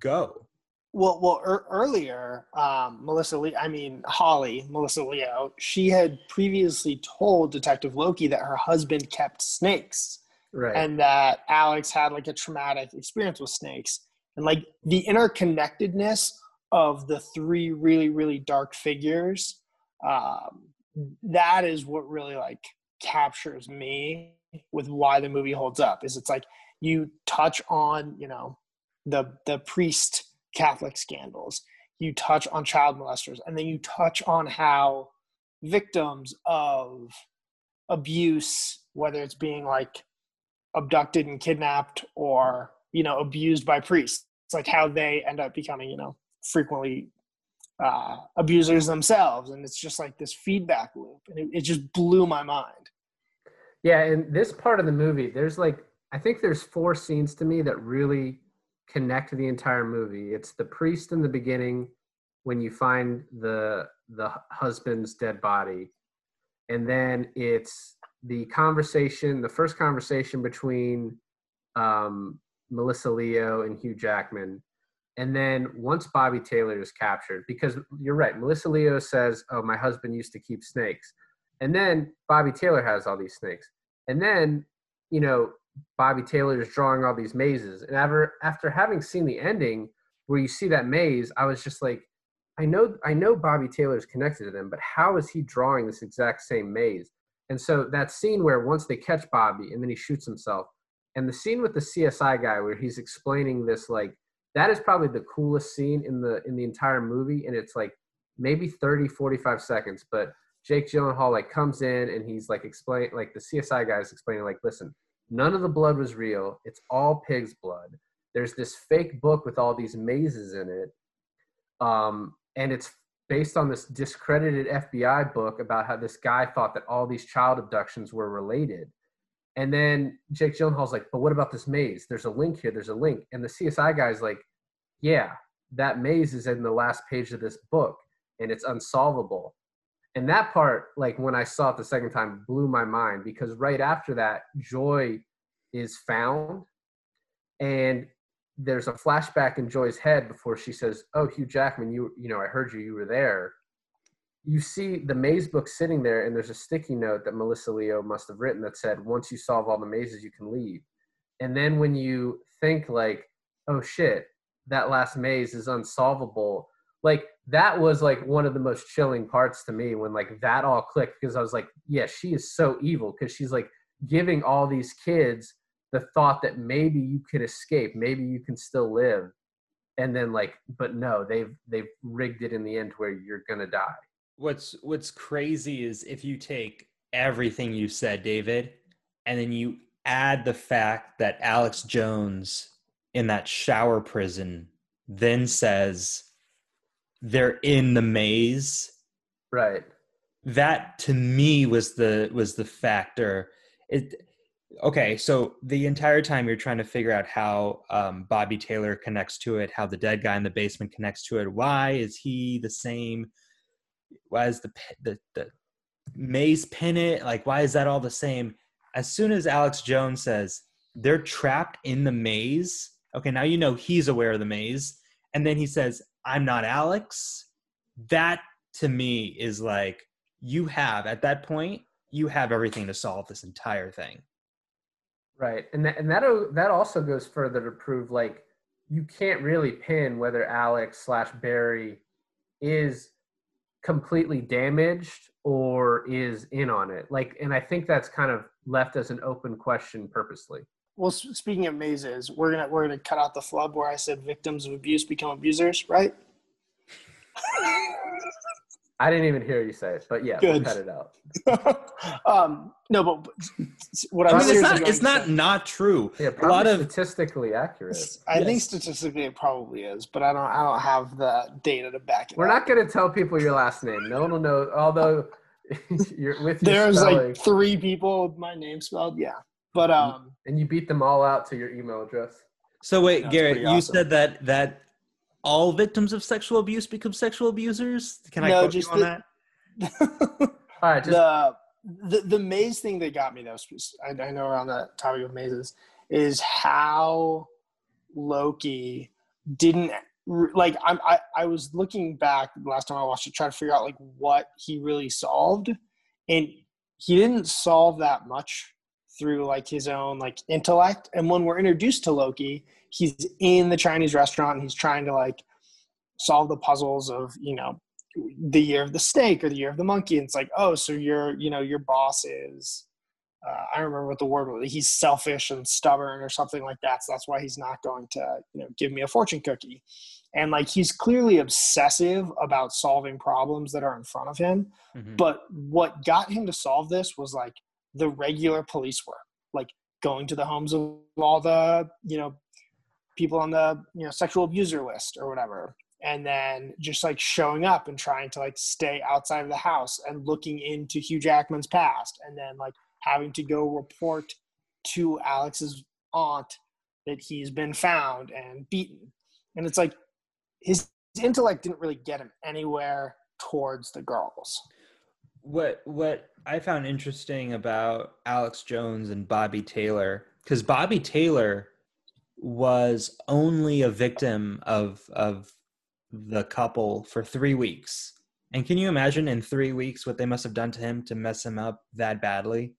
go? Well, well, er, earlier, um, Melissa Lee, I mean Holly, Melissa Leo, she had previously told Detective Loki that her husband kept snakes, Right. and that Alex had like a traumatic experience with snakes, and like the interconnectedness of the three really, really dark figures. Um, that is what really like captures me with why the movie holds up. Is it's like you touch on, you know, the the priest Catholic scandals. You touch on child molesters, and then you touch on how victims of abuse, whether it's being like abducted and kidnapped or you know abused by priests, it's like how they end up becoming you know frequently uh, abusers themselves, and it's just like this feedback loop, and it, it just blew my mind. Yeah, and this part of the movie, there's like I think there's four scenes to me that really connect the entire movie. It's the priest in the beginning when you find the the husband's dead body. And then it's the conversation, the first conversation between um, Melissa Leo and Hugh Jackman. And then once Bobby Taylor is captured, because you're right, Melissa Leo says, "Oh, my husband used to keep snakes," and then Bobby Taylor has all these snakes, and then you know Bobby Taylor is drawing all these mazes, and after after having seen the ending where you see that maze, I was just like, I know I know Bobby Taylor is connected to them, but how is he drawing this exact same maze? And so that scene where once they catch Bobby and then he shoots himself, and the scene with the CSI guy where he's explaining this like that is probably the coolest scene in the in the entire movie. And it's like maybe 30 45 seconds but Jake Gyllenhaal like comes in and he's like explain like the CSI guy is explaining like listen none of the blood was real it's all pig's blood there's this fake book with all these mazes in it um and it's based on this discredited FBI book about how this guy thought that all these child abductions were related and then Jake Gyllenhaal's like, but what about this maze? There's a link here. There's a link. And the CSI guy's like, yeah, that maze is in the last page of this book and it's unsolvable. And that part, like when I saw it the second time, blew my mind because right after that, Joy is found and there's a flashback in Joy's head before she says, "Oh, Hugh Jackman, you you know, I heard you. You were there." you see the maze book sitting there and there's a sticky note that melissa leo must have written that said once you solve all the mazes you can leave and then when you think like oh shit that last maze is unsolvable like that was like one of the most chilling parts to me when like that all clicked because i was like yeah she is so evil because she's like giving all these kids the thought that maybe you could escape maybe you can still live. And then like but no they've they've rigged it in the end where you're gonna die. What's what's crazy is if you take everything you said, David, and then you add the fact that Alex Jones in that shower prison then says they're in the maze. Right. That to me was the was the factor. It okay, so the entire time you're trying to figure out how um, Bobby Taylor connects to it, how the dead guy in the basement connects to it. Why is he the same? why is the the the maze pennant like why is that all the same as soon as alex jones says they're trapped in the maze okay now you know he's aware of the maze and then he says i'm not alex. That to me is like you have at that point you have everything to solve this entire thing. Right. And that and that that also goes further to prove like you can't really pin whether alex slash barry is completely damaged or is in on it. Like and i think that's kind of left as an open question purposely well speaking of mazes we're gonna we're gonna cut out the flub where i said victims of abuse become abusers right I didn't even hear you say it, but yeah, Good. we'll cut it out. um, no, but what I, I mean, it's not, it's not not true. Yeah, a lot of statistically accurate. I yes. think statistically it probably is, but I don't I don't have the data to back it. We're up. not going to tell people your last name. No one will know. Although you're with your there's spelling. like three people with my name spelled. Yeah, but um, and you beat them all out to your email address. So wait, Garrett, you said that that all victims of sexual abuse become sexual abusers? Can I no, quote just you on the, that? all right, just... the, the the maze thing that got me though, I, I know around that topic of mazes, is how Loki didn't like I'm, I, I was looking back the last time I watched it, trying to figure out like what he really solved, and he didn't solve that much through like his own like intellect. And when we're introduced to Loki, he's in the Chinese restaurant and he's trying to like solve the puzzles of, you know, the year of the snake or the year of the monkey. And it's like, oh, so your, you know, your boss is, uh, I don't remember what the word was. He's selfish and stubborn or something like that. So that's why he's not going to, you know, give me a fortune cookie. And like he's clearly obsessive about solving problems that are in front of him. Mm-hmm. But what got him to solve this was like the regular police work, like going to the homes of all the, you know, people on the you know sexual abuser list or whatever and then just like showing up and trying to like stay outside of the house and looking into Hugh Jackman's past and then like having to go report to Alex's aunt that he's been found and beaten. And it's like his intellect didn't really get him anywhere towards the girls. What what I found interesting about Alex Jones and Bobby Taylor cuz Bobby Taylor was only a victim of of the couple for three weeks. And can you imagine in three weeks what they must have done to him to mess him up that badly?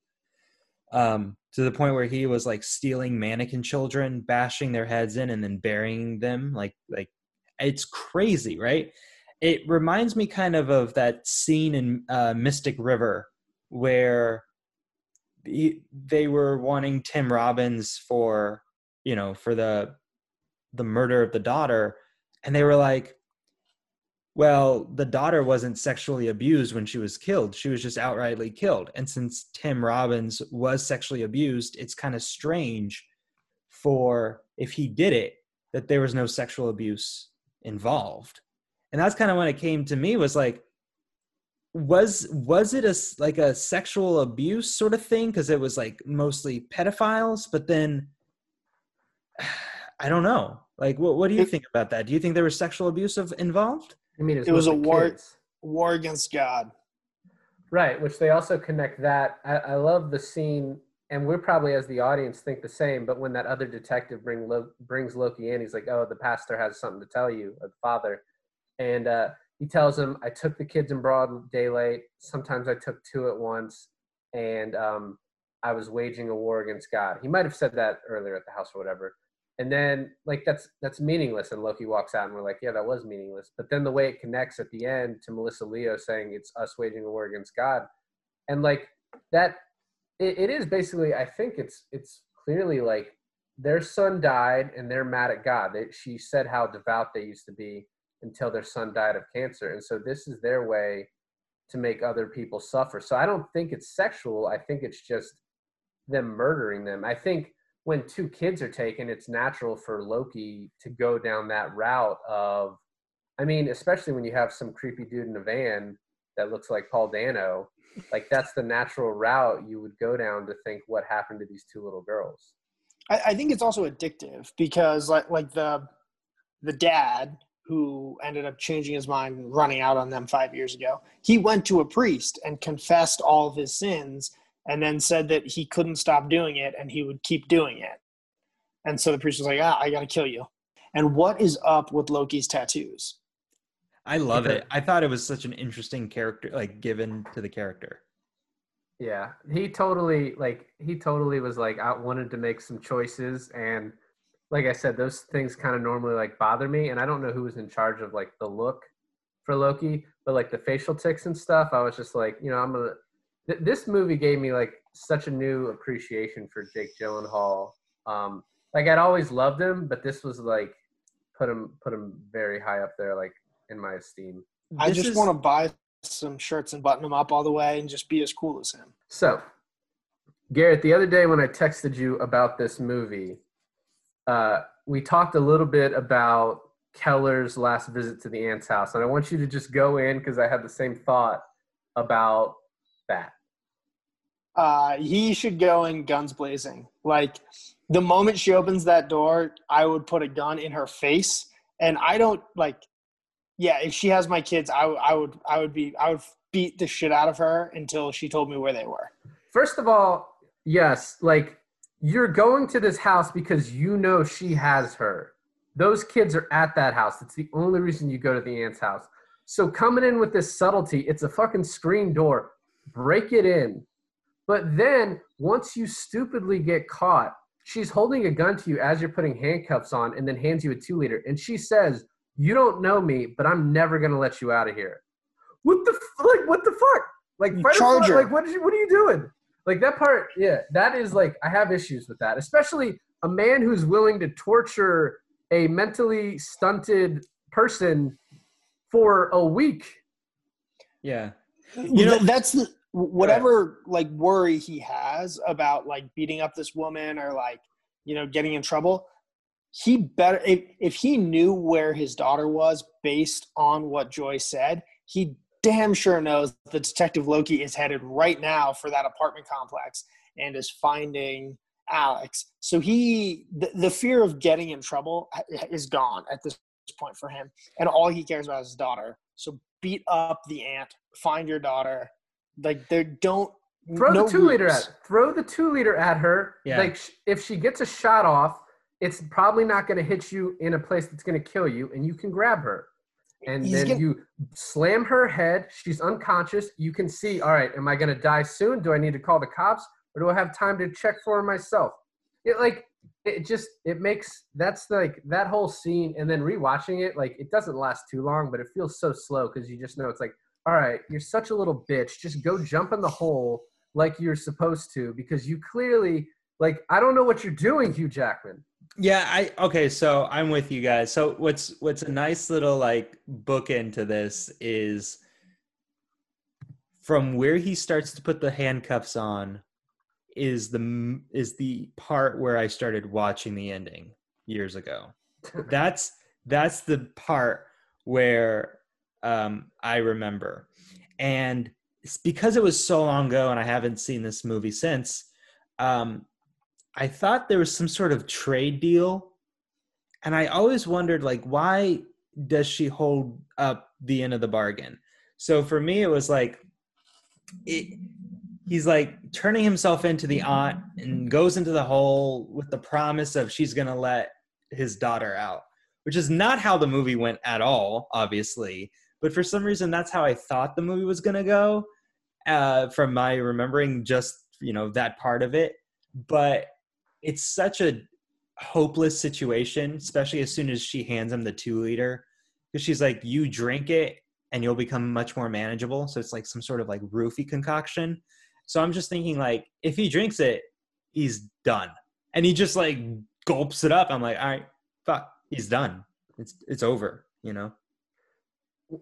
Um, to the point where he was like stealing mannequin children, bashing their heads in, and then burying them. Like, like it's crazy, right? It reminds me kind of of that scene in uh, Mystic River where he, they were wanting Tim Robbins for you know for the the murder of the daughter, and they were like, well, the daughter wasn't sexually abused when she was killed. She was just outrightly killed. And since Tim Robbins was sexually abused, it's kind of strange for if he did it that there was no sexual abuse involved. And that's kind of when it came to me was like was was it a like a sexual abuse sort of thing because it was like mostly pedophiles but then I don't know. Like what what do you think about that? Do you think there was sexual abuse of involved? I mean, it was a war war against God. Right, which they also connect that. I, I, love the scene, and we're probably as the audience think the same. But when that other detective bring Lo, brings Loki in, he's like, "Oh, the pastor has something to tell you, or the father," and uh, he tells him, "I took the kids in broad daylight. Sometimes I took two at once, and um, I was waging a war against God." He might have said that earlier at the house or whatever. And then like that's that's meaningless. And loki walks out and we're like yeah that was meaningless. But then the way it connects at the end to melissa leo saying it's us waging a war against god. And like that it, it is basically i think it's it's clearly like their son died and they're mad at god. They, she said how devout they used to be until their son died of cancer. And so this is their way to make other people suffer. So i don't think it's sexual. I think it's just them murdering them. I think when two kids are taken, it's natural for Loki to go down that route of, I mean, especially when you have some creepy dude in a van that looks like Paul Dano, like that's the natural route you would go down to think what happened to these two little girls. I, I think it's also addictive because like like the the dad who ended up changing his mind and running out on them five years ago, he went to a priest and confessed all of his sins and then said that he couldn't stop doing it and he would keep doing it. And so the priest was like, ah, I got to kill you. And what is up with Loki's tattoos? I love it. I thought it was such an interesting character, like given to the character. Yeah, he totally like he totally was like I wanted to make some choices, and like I said, those things kind of normally like bother me, and I don't know who was in charge of like the look for Loki, but like the facial ticks and stuff, I was just like, you know, I'm gonna th- this movie gave me like such a new appreciation for Jake Gyllenhaal. Um, like I'd always loved him, but this was like put him put him very high up there, like in my esteem. I just is... want to buy some shirts and button them up all the way and just be as cool as him. So, Garrett, the other day when I texted you about this movie, uh, we talked a little bit about Keller's last visit to the aunt's house, and I want you to just go in because I had the same thought about that uh, he should go in guns blazing. Like the moment she opens that door, I would put a gun in her face. And I don't like, yeah, if she has my kids, I, I would, I would be, I would beat the shit out of her until she told me where they were. First of all, yes, like you're going to this house because you know she has her. Those kids are at that house. It's the only reason you go to the aunt's house. So coming in with this subtlety, it's a fucking screen door. Break it in but then once you stupidly get caught, she's holding a gun to you as you're putting handcuffs on and then hands you a two liter. And she says, You don't know me, but I'm never going to let you out of here. What the, like, what the fuck? Like, Charger. like, what, you, what are you doing? Like, that part, yeah, that is like, I have issues with that, especially a man who's willing to torture a mentally stunted person for a week. Yeah. You know, that's the, whatever like worry he has about like beating up this woman or like you know getting in trouble he better if, if he knew where his daughter was based on what joy said he damn sure knows that detective loki is headed right now for that apartment complex and is finding alex so he the, the fear of getting in trouble is gone at this point for him and all he cares about is his daughter so beat up the aunt find your daughter like they don't throw no the two liter at throw the two liter at her. Yeah. Like if she gets a shot off, it's probably not going to hit you in a place that's going to kill you, and you can grab her. And He's then gonna- you slam her head. She's unconscious. You can see, all right, am I going to die soon? Do I need to call the cops? Or do I have time to check for myself? It like, it just, it makes, that's like, that whole scene, and then rewatching it, like, it doesn't last too long, but it feels so slow because you just know it's like, all right, you're such a little bitch. Just go jump in the hole like you're supposed to because you clearly, like, I don't know what you're doing, Hugh Jackman. Yeah, I okay, so I'm with you guys. So what's what's a nice little like bookend to this is from where he starts to put the handcuffs on is the is the part where I started watching the ending years ago. that's that's the part where um I remember. And it's because it was so long ago and I haven't seen this movie since um I thought there was some sort of trade deal, and I always wondered like why does she hold up the end of the bargain? So for me, it was like it, he's like turning himself into the aunt and goes into the hole with the promise of she's gonna let his daughter out, which is not how the movie went at all, obviously. But for some reason, that's how I thought the movie was gonna go, uh, from my remembering just you know that part of it. But it's such a hopeless situation, especially as soon as she hands him the two liter, because she's like, "You drink it, and you'll become much more manageable." So it's like some sort of like roofie concoction. So I'm just thinking like, if he drinks it, he's done, and he just like gulps it up. I'm like, all right, fuck, he's done. It's it's over. You know.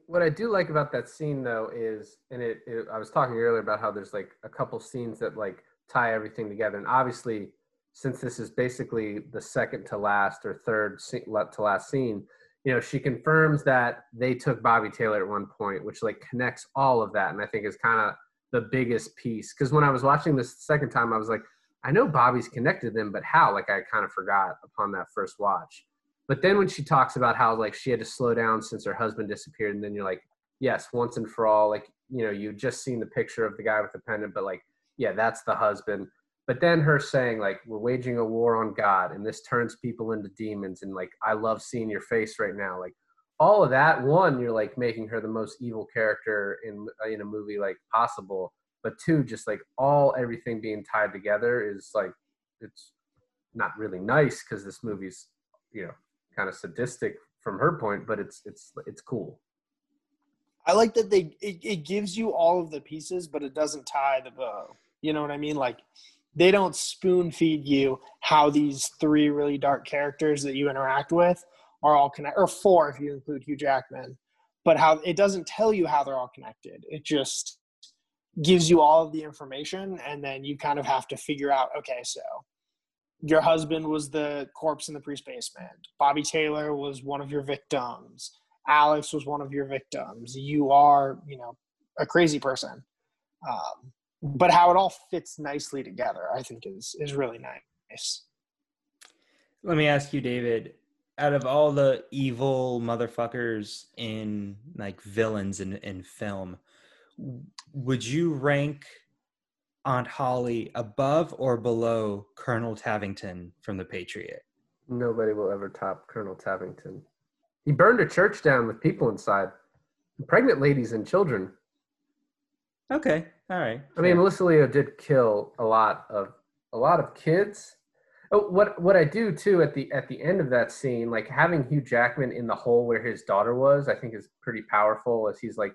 what I do like about that scene though is, and it, it, I was talking earlier about how there's like a couple scenes that like tie everything together, and obviously, since this is basically the second to last or third to last scene, you know, she confirms that they took Bobby Taylor at one point, which like connects all of that, and I think is kind of the biggest piece. Because when I was watching this second time, I was like, I know Bobby's connected them, but how? Like I kind of forgot upon that first watch. But then when she talks about how like she had to slow down since her husband disappeared, and then you're like, yes, once and for all, like you know, you just seen the picture of the guy with the pendant, but like, yeah, that's the husband. But then her saying like, we're waging a war on God, and this turns people into demons, and like, I love seeing your face right now, like. All of that, one, you're like making her the most evil character in uh, in a movie like possible. But two, just like all everything being tied together is like, it's not really nice because this movie's, you know, kind of sadistic from her point, but it's it's it's cool. I like that they it, it gives you all of the pieces, but it doesn't tie the bow. You know what I mean? Like they don't spoon feed you how these three really dark characters that you interact with are all connected, or four if you include Hugh Jackman. But how it doesn't tell you how they're all connected. It just gives you all of the information, and then you kind of have to figure out. Okay, so your husband was the corpse in the priest basement. Bobby Taylor was one of your victims. Alex was one of your victims. You are, you know, a crazy person. Um, but how it all fits nicely together, I think, is is really nice. Let me ask you, David. Out of all the evil motherfuckers in like villains in, in film, would you rank Aunt Holly above or below Colonel Tavington from The Patriot? Nobody will ever top Colonel Tavington. He burned a church down with people inside, pregnant ladies and children. Okay, all right. I mean, Melissa Leo did kill a lot of a lot of kids. Oh, what what I do too at the at the end of that scene, like having Hugh Jackman in the hole where his daughter was, I think is pretty powerful. As he's like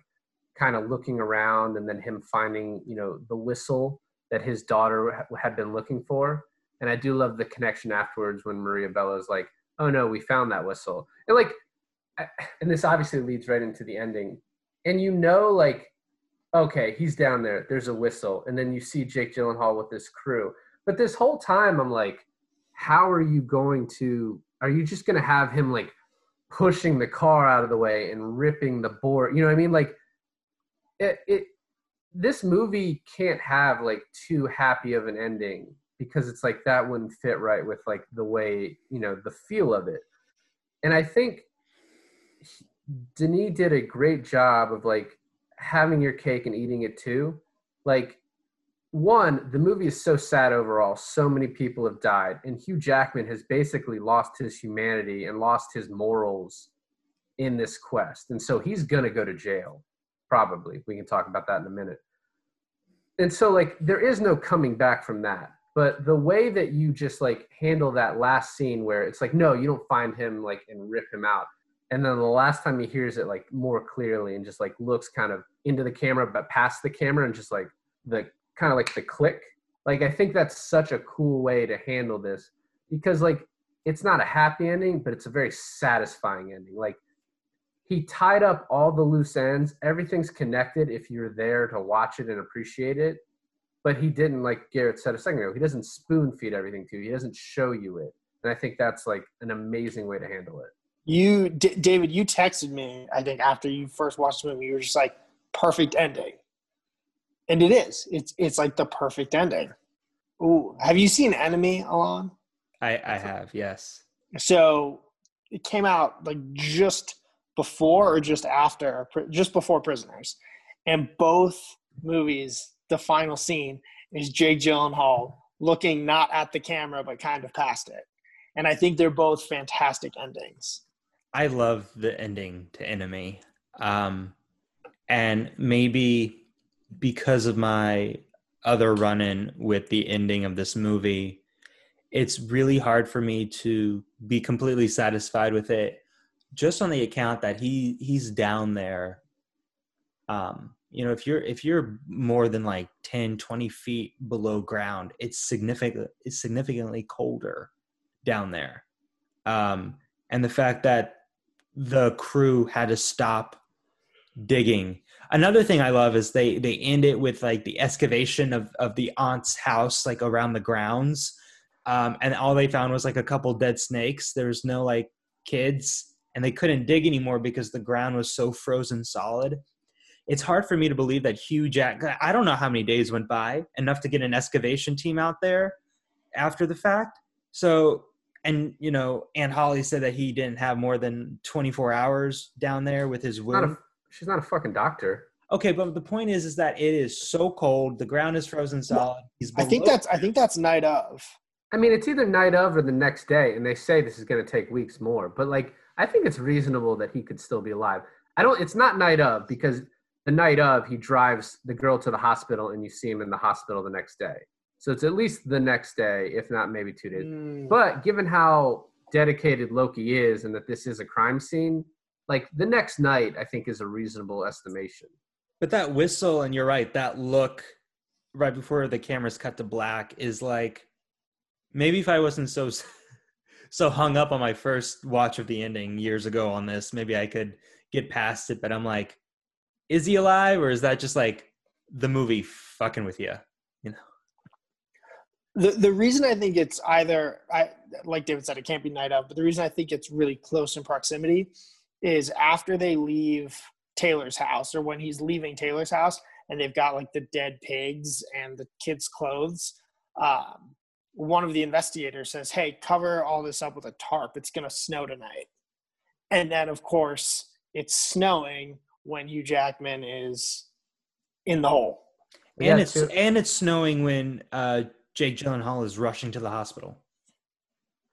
kind of looking around, and then him finding you know the whistle that his daughter ha- had been looking for. And I do love the connection afterwards when Maria Bello is like, "Oh no, we found that whistle," and like, I- and this obviously leads right into the ending. And you know, like okay, he's down there. There's a whistle, and then you see Jake Gyllenhaal with this crew. But this whole time, I'm like, how are you going to? Are you just going to have him like pushing the car out of the way and ripping the board? You know what I mean? Like, it. it this movie can't have like too happy of an ending because it's like that wouldn't fit right with like the way you know the feel of it. And I think Denis did a great job of like having your cake and eating it too. Like one, the movie is so sad overall. So many people have died, and Hugh Jackman has basically lost his humanity and lost his morals in this quest, and so he's gonna go to jail. Probably, we can talk about that in a minute. And so, like, there is no coming back from that. But the way that you just like handle that last scene, where it's like, no, you don't find him like and rip him out, and then the last time he hears it like more clearly and just like looks kind of into the camera, but past the camera, and just like the kind of like the click. Like I think that's such a cool way to handle this because like it's not a happy ending, but it's a very satisfying ending. Like he tied up all the loose ends. Everything's connected if you're there to watch it and appreciate it. But he didn't like Garrett said a second ago. He doesn't spoon feed everything to you. He doesn't show you it. And I think that's like an amazing way to handle it. You, D- David, you texted me. I think after you first watched the movie, you were just like, "Perfect ending." and it is. It's it's like the perfect ending. Ooh, have you seen Enemy, Alon? I I have, yes. So it came out like just before or just after, just before Prisoners, and both movies. The final scene is Jake Gyllenhaal looking not at the camera but kind of past it, and I think they're both fantastic endings. I love the ending to Enemy, um, and maybe because of my other run in with the ending of this movie, it's really hard for me to be completely satisfied with it just on the account that he he's down there. Um you know if you're if you're more than like 10 20 feet below ground it's significant it's significantly colder down there. Um and the fact that the crew had to stop digging another thing I love is they they end it with like the excavation of of the aunt's house like around the grounds, um, and all they found was like a couple dead snakes. There was no like kids, and they couldn't dig anymore because the ground was so frozen solid. It's hard for me to believe that Hugh Jack. I don't know how many days went by enough to get an excavation team out there after the fact. So and you know, Aunt Holly said that he didn't have more than 24 hours down there with his wound she's not a fucking doctor. Okay, but the point is, is that it is so cold. The ground is frozen solid. He's I think that's I think that's night of. I mean, it's either night of or the next day, and they say this is going to take weeks more. But like, I think it's reasonable that he could still be alive. I don't. It's not night of because the night of he drives the girl to the hospital, and you see him in the hospital the next day. So it's at least the next day, if not maybe two days. Mm. But given how dedicated Loki is, and that this is a crime scene, like the next night i think is a reasonable estimation but that whistle and you're right that look right before the cameras cut to black is like maybe if i wasn't so so hung up on my first watch of the ending years ago on this maybe i could get past it but i'm like is he alive or is that just like the movie fucking with you you know the the reason I think it's either I like David said it can't be night of, but the reason I think it's really close in proximity is after they leave Taylor's house or when he's leaving Taylor's house and they've got like the dead pigs and the kids' clothes. Um, one of the investigators says, Hey, cover all this up with a tarp. It's going to snow tonight. And then, of course, it's snowing when Hugh Jackman is in the hole. And yeah, it's too. and it's snowing when uh, Jake Gyllenhaal is rushing to the hospital.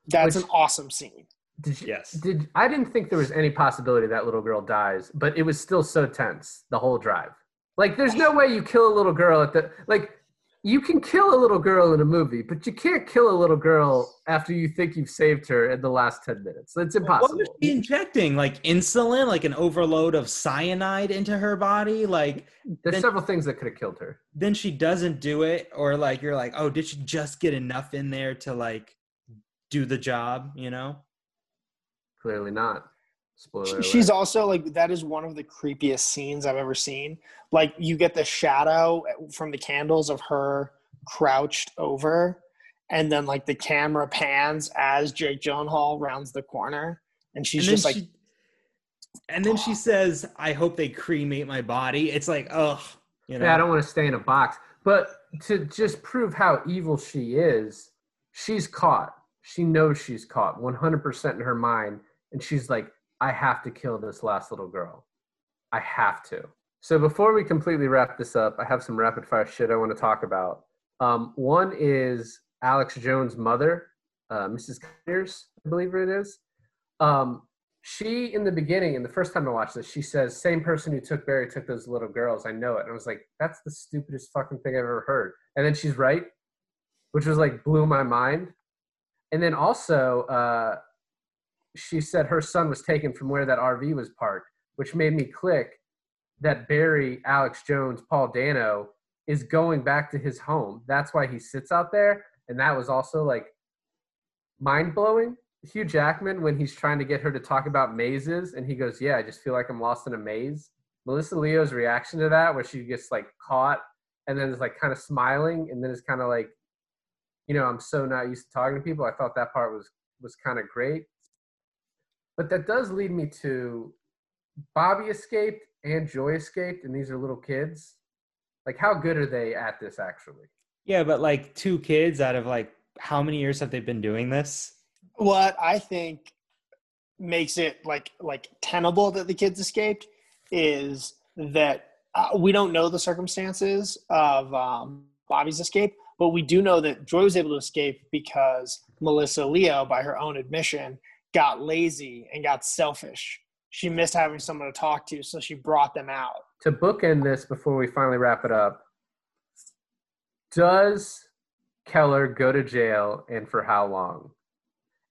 That's Which, an awesome scene. Did you, yes. Did I didn't think there was any possibility that little girl dies, but it was still so tense the whole drive. Like, there's no way you kill a little girl at the like. You can kill a little girl in a movie, but you can't kill a little girl after you think you've saved her in the last ten minutes. It's impossible. What was she injecting? Like insulin, like an overload of cyanide into her body? Like there's then, several things that could have killed her. Then she doesn't do it, or like you're like, oh, did she just get enough in there to like do the job? You know? Clearly not. Spoiler. She's alert. also like that is one of the creepiest scenes I've ever seen. Like you get the shadow uh, from the candles of her crouched over, and then like the camera pans as Jake Gyllenhaal rounds the corner, and she's and just like. She, and then she says, "I hope they cremate my body." It's like, ugh, you know. Yeah, I don't want to stay in a box. But to just prove how evil she is, she's caught. She knows she's caught, 100% in her mind and she's like, I have to kill this last little girl. I have to. So before we completely wrap this up, I have some rapid fire shit I want to talk about. Um, one is Alex Jones' mother, uh, Mrs. Conyers, I believe it is. Um, she, in the beginning, and the first time I watched this, she says, "Same person who took Barry took those little girls. I know it." And I was like, "That's the stupidest fucking thing I've ever heard." And then she's right, which was like blew my mind. And then also, uh, she said her son was taken from where that RV was parked, which made me click that Barry, Alex Jones, Paul Dano is going back to his home. That's why he sits out there. And that was also like mind blowing. Hugh Jackman, when he's trying to get her to talk about mazes, and he goes, Yeah, I just feel like I'm lost in a maze. Melissa Leo's reaction to that, where she gets like caught and then is like kind of smiling, and then is kind of like, you know, I'm so not used to talking to people. I thought that part was was kind of great. But that does lead me to Bobby escaped and Joy escaped, and these are little kids. Like, how good are they at this actually? Yeah, but like two kids out of like how many years have they been doing this? What I think makes it like like tenable that the kids escaped is that uh, we don't know the circumstances of um, Bobby's escape, but we do know that Joy was able to escape because Melissa Leo, by her own admission, got lazy and got selfish. She missed having someone to talk to, so she brought them out. To bookend this before we finally wrap it up, does Keller go to jail and for how long?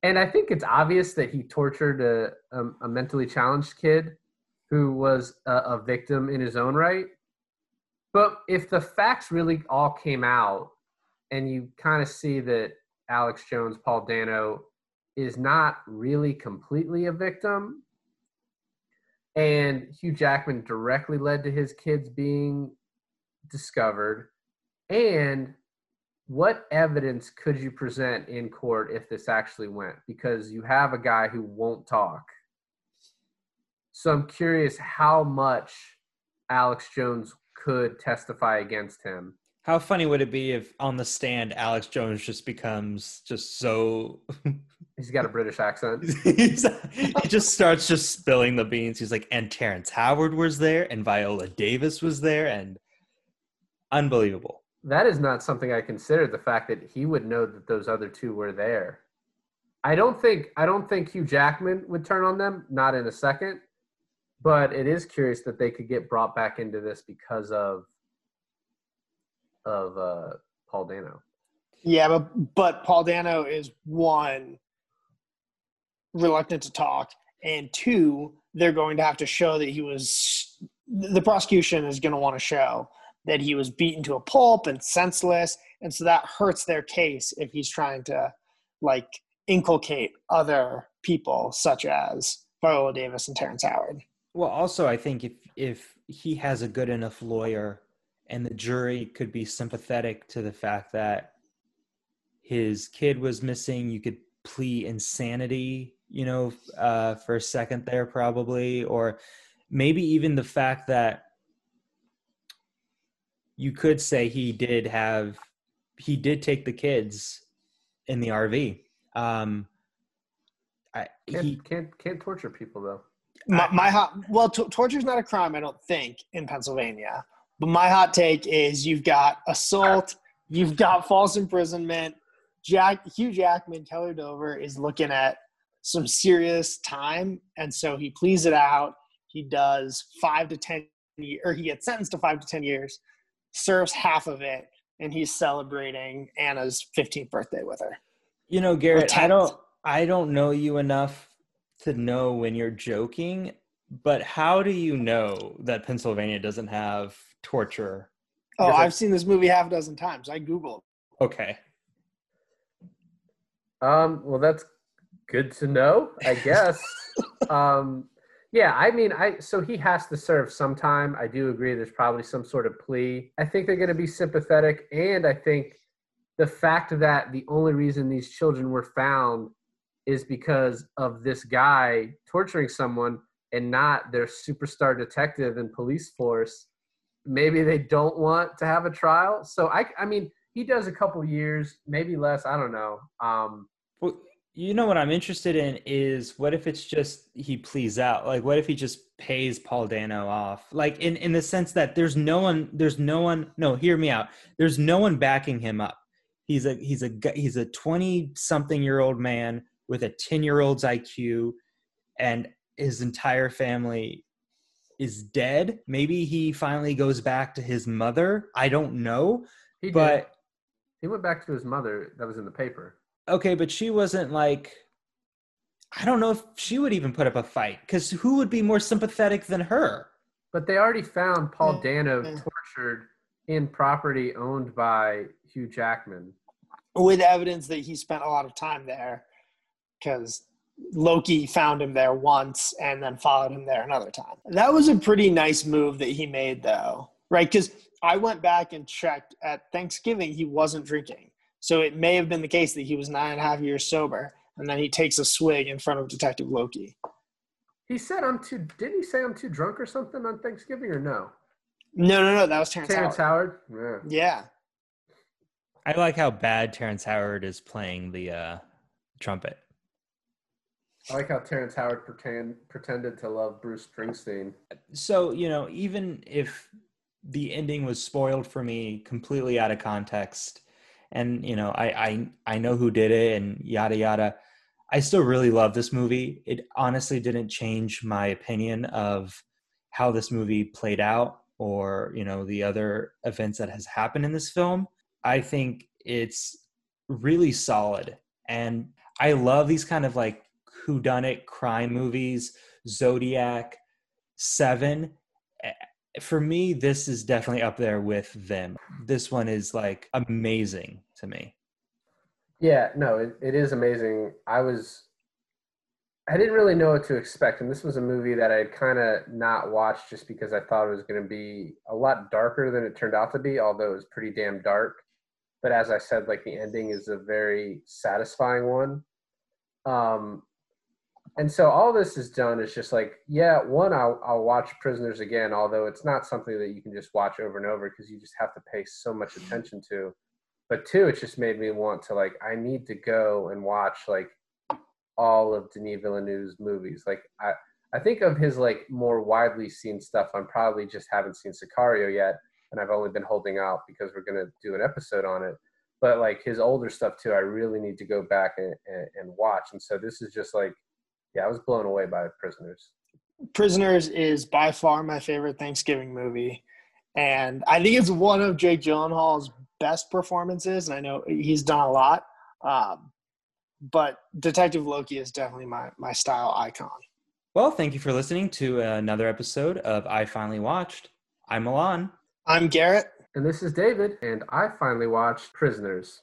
And I think it's obvious that he tortured a, a, a mentally challenged kid who was a, a victim in his own right. But if the facts really all came out and you kind of see that Alex Jones, Paul Dano is not really completely a victim, and Hugh Jackman directly led to his kids being discovered, and what evidence could you present in court if this actually went? Because you have a guy who won't talk. So I'm curious how much Alex Jones could testify against him. How funny would it be if on the stand Alex Jones just becomes just so He's got a British accent. He's, he just starts just spilling the beans. He's like, and Terrence Howard was there, and Viola Davis was there, and unbelievable. That is not something I considered. The fact that he would know that those other two were there. I don't think I don't think Hugh Jackman would turn on them. Not in a second. But it is curious that they could get brought back into this because of of uh, Paul Dano. Yeah, but but Paul Dano is one reluctant to talk, and two, they're going to have to show that he was. The prosecution is going to want to show that he was beaten to a pulp and senseless, and so that hurts their case if he's trying to like inculcate other people such as Viola Davis and Terrence Howard. Well, also, I think if if he has a good enough lawyer, and the jury could be sympathetic to the fact that his kid was missing, you could plea insanity you know, uh, for a second there, probably, or maybe even the fact that you could say he did have, he did take the kids in the RV. Um, I, can't, he can't can't torture people though. My, my hot well, t- torture is not a crime, I don't think, in Pennsylvania. But my hot take is you've got assault, you've got false imprisonment. Jack Hugh Jackman, Keller Dover is looking at some serious time, and so he pleads it out. He does five to ten, or he gets sentenced to five to ten years, serves half of it, and he's celebrating Anna's 15th birthday with her. You know, Garrett, I don't, I don't know you enough to know when you're joking, but how do you know that Pennsylvania doesn't have torture? Oh, I've seen this movie half a dozen times. I Googled. Okay. Um, well, that's good to know, I guess. um, yeah, I mean, I so he has to serve sometime. I do agree. There's probably some sort of plea. I think they're going to be sympathetic, and I think the fact that the only reason these children were found is because of this guy torturing someone and not their superstar detective and police force. Maybe they don't want to have a trial. So I, I mean, he does a couple years, maybe less. I don't know. Um, well, you know what I'm interested in is what if it's just he pleads out? Like what if he just pays Paul Dano off? Like in in the sense that there's no one there's no one no, hear me out. There's no one backing him up. He's a he's a he's a 20 something year old man with a 10 year old's IQ and his entire family is dead. Maybe he finally goes back to his mother. I don't know, He did. he went back to his mother. That was in the paper. Okay, but she wasn't like I don't know if she would even put up a fight because who would be more sympathetic than her? But they already found Paul Dano tortured in property owned by Hugh Jackman. with evidence that he spent a lot of time there because Loki found him there once and then followed him there another time. That was a pretty nice move that he made, though, right? Because I went back and checked at Thanksgiving, he wasn't drinking. So it may have been the case that he was nine and a half years sober and then he takes a swig in front of Detective Loki. He said, "I'm too." Did he say I'm too drunk or something on Thanksgiving or no? No, no, no, that was Terrence, Howard. Terrence Howard. Howard. Yeah. I like how bad Terrence Howard is playing the uh, trumpet. I like how Terrence Howard pretend pretended to love Bruce Springsteen. So you know, even if the ending was spoiled for me completely out of context, and you know, I I I know who did it and yada yada. I still really love this movie. It honestly didn't change my opinion of how this movie played out or, you know, the other events that has happened in this film. I think it's really solid. And I love these kind of like whodunit crime movies, Zodiac, Seven. For me, this is definitely up there with them. This one is like amazing to me. Yeah, no, it, it is amazing. I was, I didn't really know what to expect, and this was a movie that I had kind of not watched just because I thought it was going to be a lot darker than it turned out to be, although it was pretty damn dark. But as I said, like the ending is a very satisfying one. Um, and so all this is done is just like, yeah, one, I'll, I'll watch Prisoners again, although it's not something that you can just watch over and over because you just have to pay so much attention to but two, it just made me want to like I need to go and watch like all of Denis Villeneuve's movies. Like I I think of his like more widely seen stuff. I'm probably just haven't seen Sicario yet, and I've only been holding out because we're gonna do an episode on it. But like his older stuff too, I really need to go back and, and, and watch. And so this is just like, yeah, I was blown away by Prisoners. Prisoners is by far my favorite Thanksgiving movie. And I think it's one of Jake Gyllenhaal's best performances. And I know he's done a lot. Um, but Detective Loki is definitely my, my style icon. Well, thank you for listening to another episode of I Finally Watched. I'm Milan. I'm Garrett. And this is David, and I finally watched Prisoners.